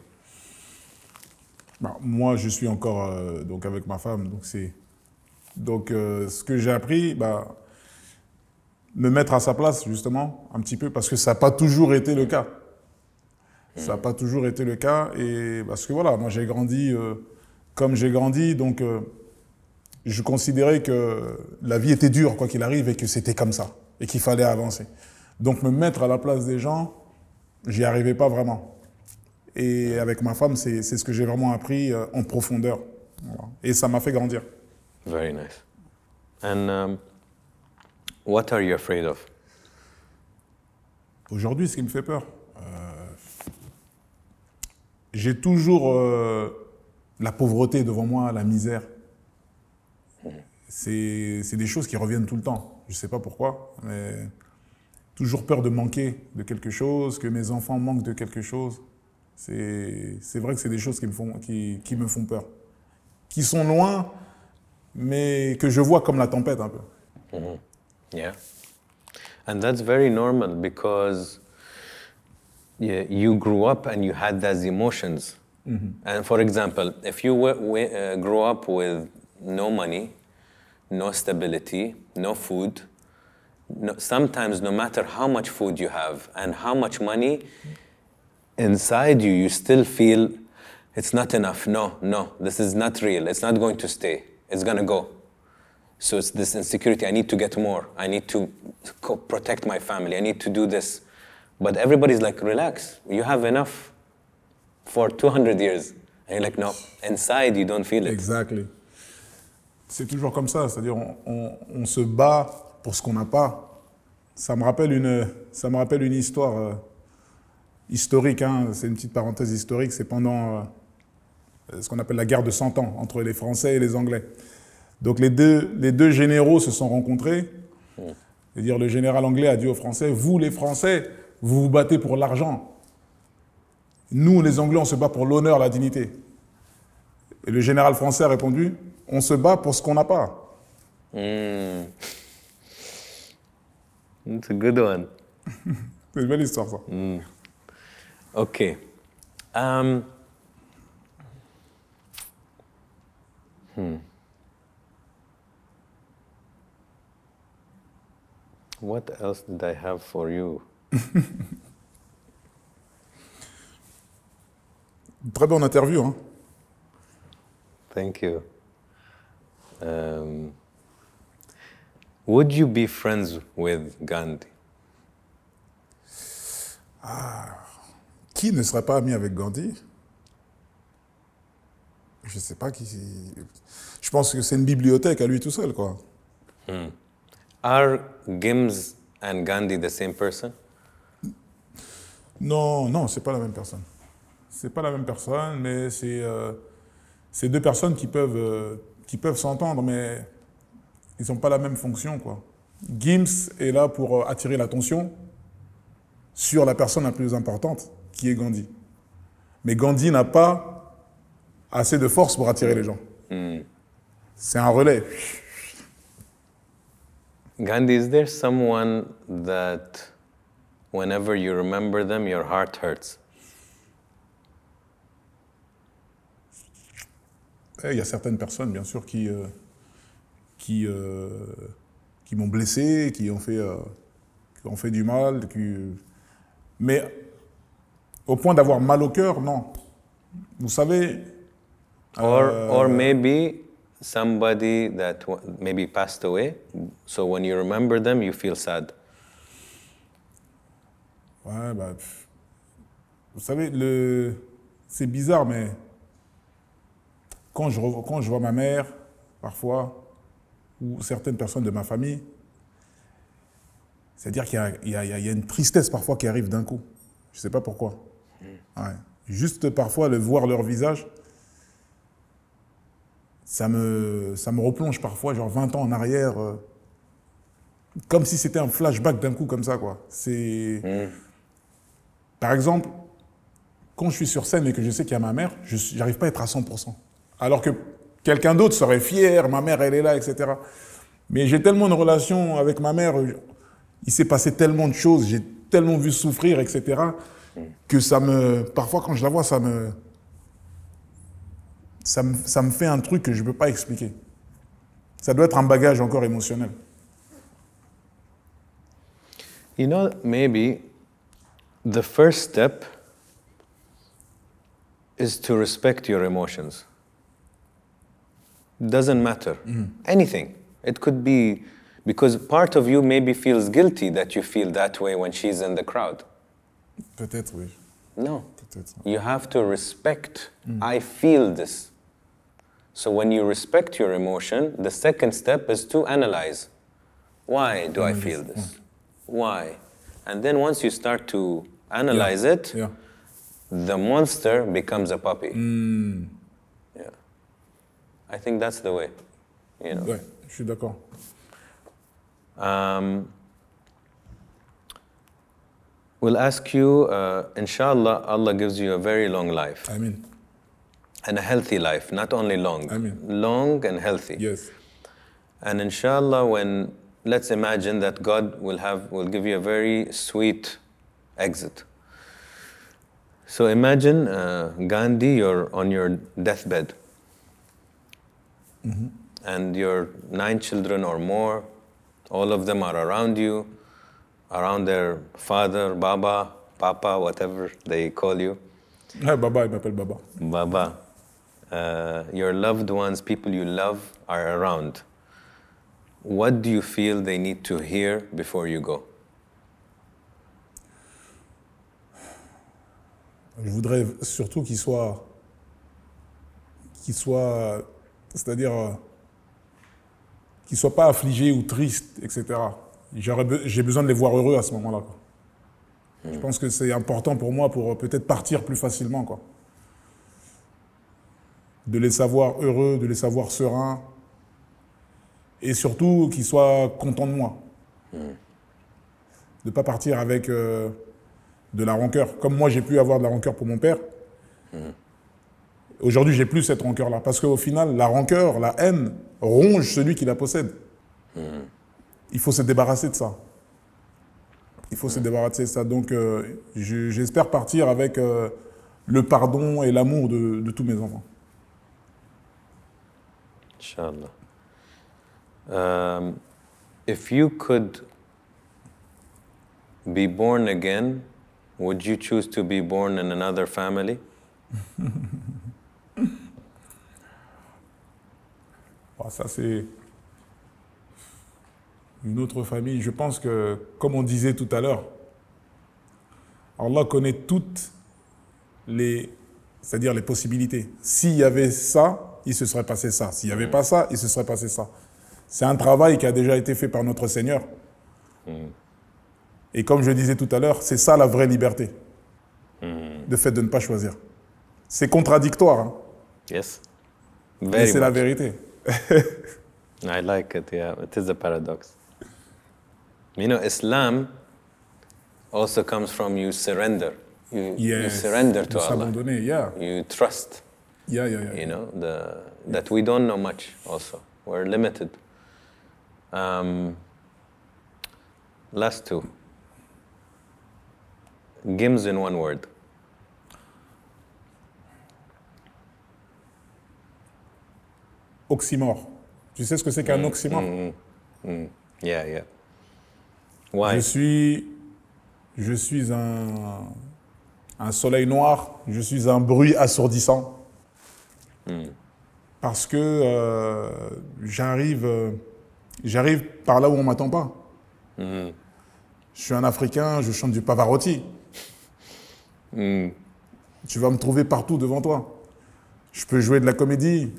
Bah, moi, je suis encore euh, donc avec ma femme, donc donc euh, ce que j'ai appris, bah, me mettre à sa place, justement, un petit peu, parce que ça n'a pas toujours été le cas. Ça n'a pas toujours été le cas, et parce que voilà, moi j'ai grandi euh, comme j'ai grandi, donc euh, je considérais que la vie était dure, quoi qu'il arrive, et que c'était comme ça, et qu'il fallait avancer. Donc me mettre à la place des gens, j'y arrivais pas vraiment. Et avec ma femme, c'est ce que j'ai vraiment appris euh, en profondeur. Voilà. Et ça m'a fait grandir.
Very nice. And um, what are you afraid of?
Aujourd'hui, ce qui me fait peur, j'ai toujours euh, la pauvreté devant moi, la misère. C'est des choses qui reviennent tout le temps. Je ne sais pas pourquoi, mais toujours peur de manquer de quelque chose, que mes enfants manquent de quelque chose. C'est vrai que c'est des choses qui me, font, qui, qui me font peur. Qui sont loin, mais que je vois comme la tempête un peu.
Yeah. And that's very normal because yeah, you grew up and you had those emotions. And for example, if you w- w- uh, grew up with no money, no stability, no food, no, sometimes no matter how much food you have and how much money, inside you, you still feel it's not enough. No, no, this is not real. It's not going to stay. It's going to go. So it's this insecurity. I need to get more. I need to co- protect my family. I need to do this. But everybody's like, relax. You have enough for 200 years. And you're like, no. Inside, you don't feel it.
Exactly. C'est toujours comme ça, c'est-à-dire on, on- on se bat pour ce qu'on n'a pas. Ça me rappelle une, ça me rappelle une histoire euh, historique, hein. c'est une petite parenthèse historique, c'est pendant euh, ce qu'on appelle la guerre de 100 ans entre les Français et les Anglais. Donc les deux, les deux généraux se sont rencontrés. C'est-à-dire le général anglais a dit aux Français, vous les Français, vous vous battez pour l'argent. Nous les Anglais, on se bat pour l'honneur, la dignité. Et le général français a répondu On se bat pour ce qu'on n'a pas.
Mm. It's a good one. <laughs>
C'est une belle histoire, ça.
Okay. Um, hmm. What else did I have for you? <laughs>
Très bonne interview. Hein.
Thank you. Um, would you be friends with Gandhi?
Qui ne serait pas ami avec Gandhi? Je ne sais pas qui. Je pense que c'est une bibliothèque à lui tout seul, quoi.
Are Gims and Gandhi the same person?
Non, non, c'est pas la même personne. C'est pas la même personne, mais c'est euh, deux personnes qui peuvent euh, qui peuvent s'entendre, mais ils n'ont pas la même fonction, quoi. Gims est là pour euh, attirer l'attention sur la personne la plus importante, qui est Gandhi. Mais Gandhi n'a pas assez de force pour attirer les gens. C'est un relais.
Gandhi, is there someone that whenever you remember them, your heart hurts?
Et Il y a certaines personnes, bien sûr, qui, euh, qui, euh, qui m'ont blessé, qui ont fait, euh, qui ont fait du mal. Qui... Mais au point d'avoir mal au cœur, non. Vous savez,
Or, or maybe somebody that maybe passed away, so when you remember them, you feel sad.
Ouais, bah, vous savez, le... c'est bizarre, mais quand je, quand je vois ma mère, parfois, ou certaines personnes de ma famille, c'est-à-dire qu'il y y a- il y a une tristesse parfois qui arrive d'un coup. Je ne sais pas pourquoi. Ouais. Juste parfois, le voir leur visage, ça me, ça me replonge parfois, genre 20 ans en arrière, euh, comme si c'était un flashback d'un coup comme ça, quoi. C'est... Par exemple, quand je suis sur scène et que je sais qu'il y a ma mère, je n'arrive pas à être à 100%. Alors que quelqu'un d'autre serait fier, ma mère, elle est là, etc. Mais j'ai tellement une relation avec ma mère, il s'est passé tellement de choses, j'ai tellement vu souffrir, etc., que ça me... Parfois, quand je la vois, ça me... Ça me, ça me fait un truc que je ne peux pas expliquer. Ça doit être un bagage encore émotionnel.
You know, maybe the first step is to respect your emotions. Doesn't matter. Mm-hmm. Anything. It could be because part of you maybe feels guilty that you feel that way when she's in the crowd.
Peut-être, oui.
No.
Peut-être.
You have to respect, mm. I feel this. So when you respect your emotion, the second step is to analyze. Why do I feel this? Why? And then once you start to analyze it,
Yeah.
the monster becomes a puppy. Yeah. I think that's the way. You know.
Ouais, je suis d'accord.
Um, we'll ask you, uh, inshallah, Allah gives you a very long life
I mean.
and a healthy life, not only long,
Amen.
long and healthy.
Yes.
And inshallah, when let's imagine that God will have will give you a very sweet exit. So imagine uh, Gandhi, you're on your deathbed, and your nine children or more, all of them are around you, around their father, Baba, Papa, whatever they call you.
Ouais, Baba, m'appelle Baba.
Baba, uh, your loved ones, people you love, are around. What do you feel they need to hear before you go?
Je voudrais surtout qu'il soit. qu'il soit. c'est-à-dire. euh, qu'il soit pas affligé ou triste, etc. J'ai besoin de les voir heureux à ce moment-là. quoi. Je pense que c'est important pour moi pour euh, peut-être partir plus facilement. Quoi. De les savoir heureux, de les savoir sereins. Et surtout qu'ils soient contents de moi. De ne pas partir avec. euh, de la rancœur. Comme moi, j'ai pu avoir de la rancœur pour mon père. Aujourd'hui, j'ai plus cette rancœur-là. Parce qu'au final, la rancœur, la haine, ronge celui qui la possède. Il faut se débarrasser de ça. Il faut se débarrasser de ça. Donc, euh, je- j'espère partir avec euh, le pardon et l'amour de, de tous mes enfants.
Inshallah. Um, if you could be born again, would you choose to be born in another family? <laughs>
Bon, ça, c'est une autre famille. Je pense que, comme on disait tout à l'heure, Allah connaît toutes les, c'est-à-dire les possibilités. S'il y avait ça, il se serait passé ça. S'il n'y avait pas ça, il se serait passé ça. C'est un travail qui a déjà été fait par notre Seigneur. Et comme je disais tout à l'heure, c'est ça la vraie liberté. Le fait de ne pas choisir. C'est contradictoire, hein,
Yes.
mais c'est la vérité. <laughs>
I like it, yeah. It is a paradox. You know, Islam also comes from you surrender. You, you
Yes.
surrender
De
to Allah.
yeah.
You trust,
Yeah, yeah, yeah.
you know, the, that we don't know much also. We're limited. Um, last two. Gims in one word.
Oxymore. Tu sais ce que c'est qu'un oxymore?
Yeah, yeah. Why?
Je suis, je suis un, un soleil noir, je suis un bruit assourdissant. Parce que euh, j'arrive, euh, j'arrive par là où on m'attend pas. Je suis un Africain, je chante du Pavarotti. Tu vas me trouver partout devant toi. Je peux jouer de la comédie,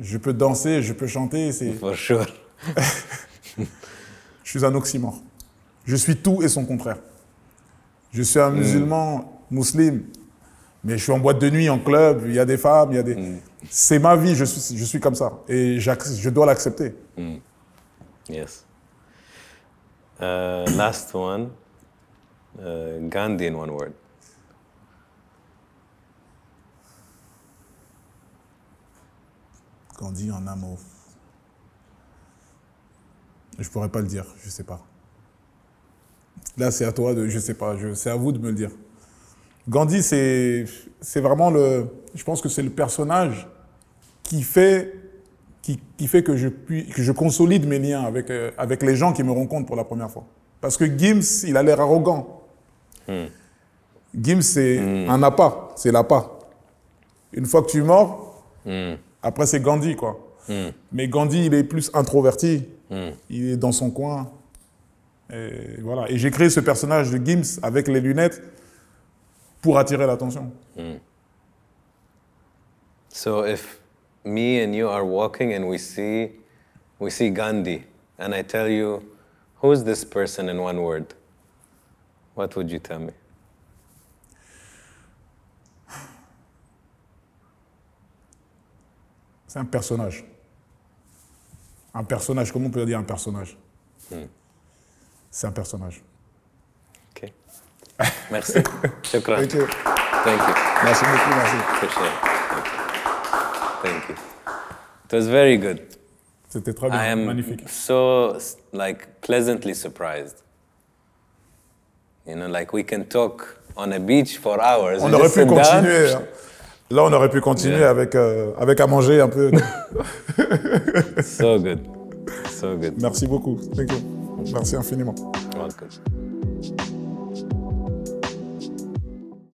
je peux danser, je peux chanter. C'est,
For sure. <laughs>
Je suis un oxymore. Je suis tout et son contraire. Je suis un musulman, musulman, mais je suis en boîte de nuit, en club, il y a des femmes, il y a des... C'est ma vie, je suis, je suis comme ça. Et je dois l'accepter.
Yes. Uh, last one. Uh, Gandhi in one word.
Gandhi en un mot. Je pourrais pas le dire, je sais pas. Là, c'est à toi de, je sais pas, c'est à vous de me le dire. Gandhi, c'est vraiment le, je pense que c'est le personnage qui fait, qui, qui fait que je puis, que je consolide mes liens avec, euh, avec les gens qui me rencontrent pour la première fois. Parce que Gims, il a l'air arrogant. Gims, c'est un appât, c'est l'appât. Une fois que tu es mort, après c'est Gandhi, quoi. Mais Gandhi, il est plus introverti. Il est dans son coin. Et voilà. Et j'ai créé ce personnage de Gims avec les lunettes pour attirer l'attention.
So if me and you are walking and we see we see Gandhi and I tell you who's this person in one word? What would you tell me?
C'est un personnage. Un personnage, comment on peut dire un personnage? C'est un personnage.
Ok. Merci. <laughs> Shukran.
Thank you.
Thank you.
Merci beaucoup, merci.
Thank you. It was very good.
C'était très
I
bien,
am
magnifique.
so like pleasantly surprised. You know, like we can talk on a beach for hours.
On
We
aurait
just
pu
sit down.
continuer. hein. Là, on aurait pu continuer avec, euh, avec à manger un peu. <laughs>
So good. So good.
Merci beaucoup. Thank you. Merci infiniment.
Welcome.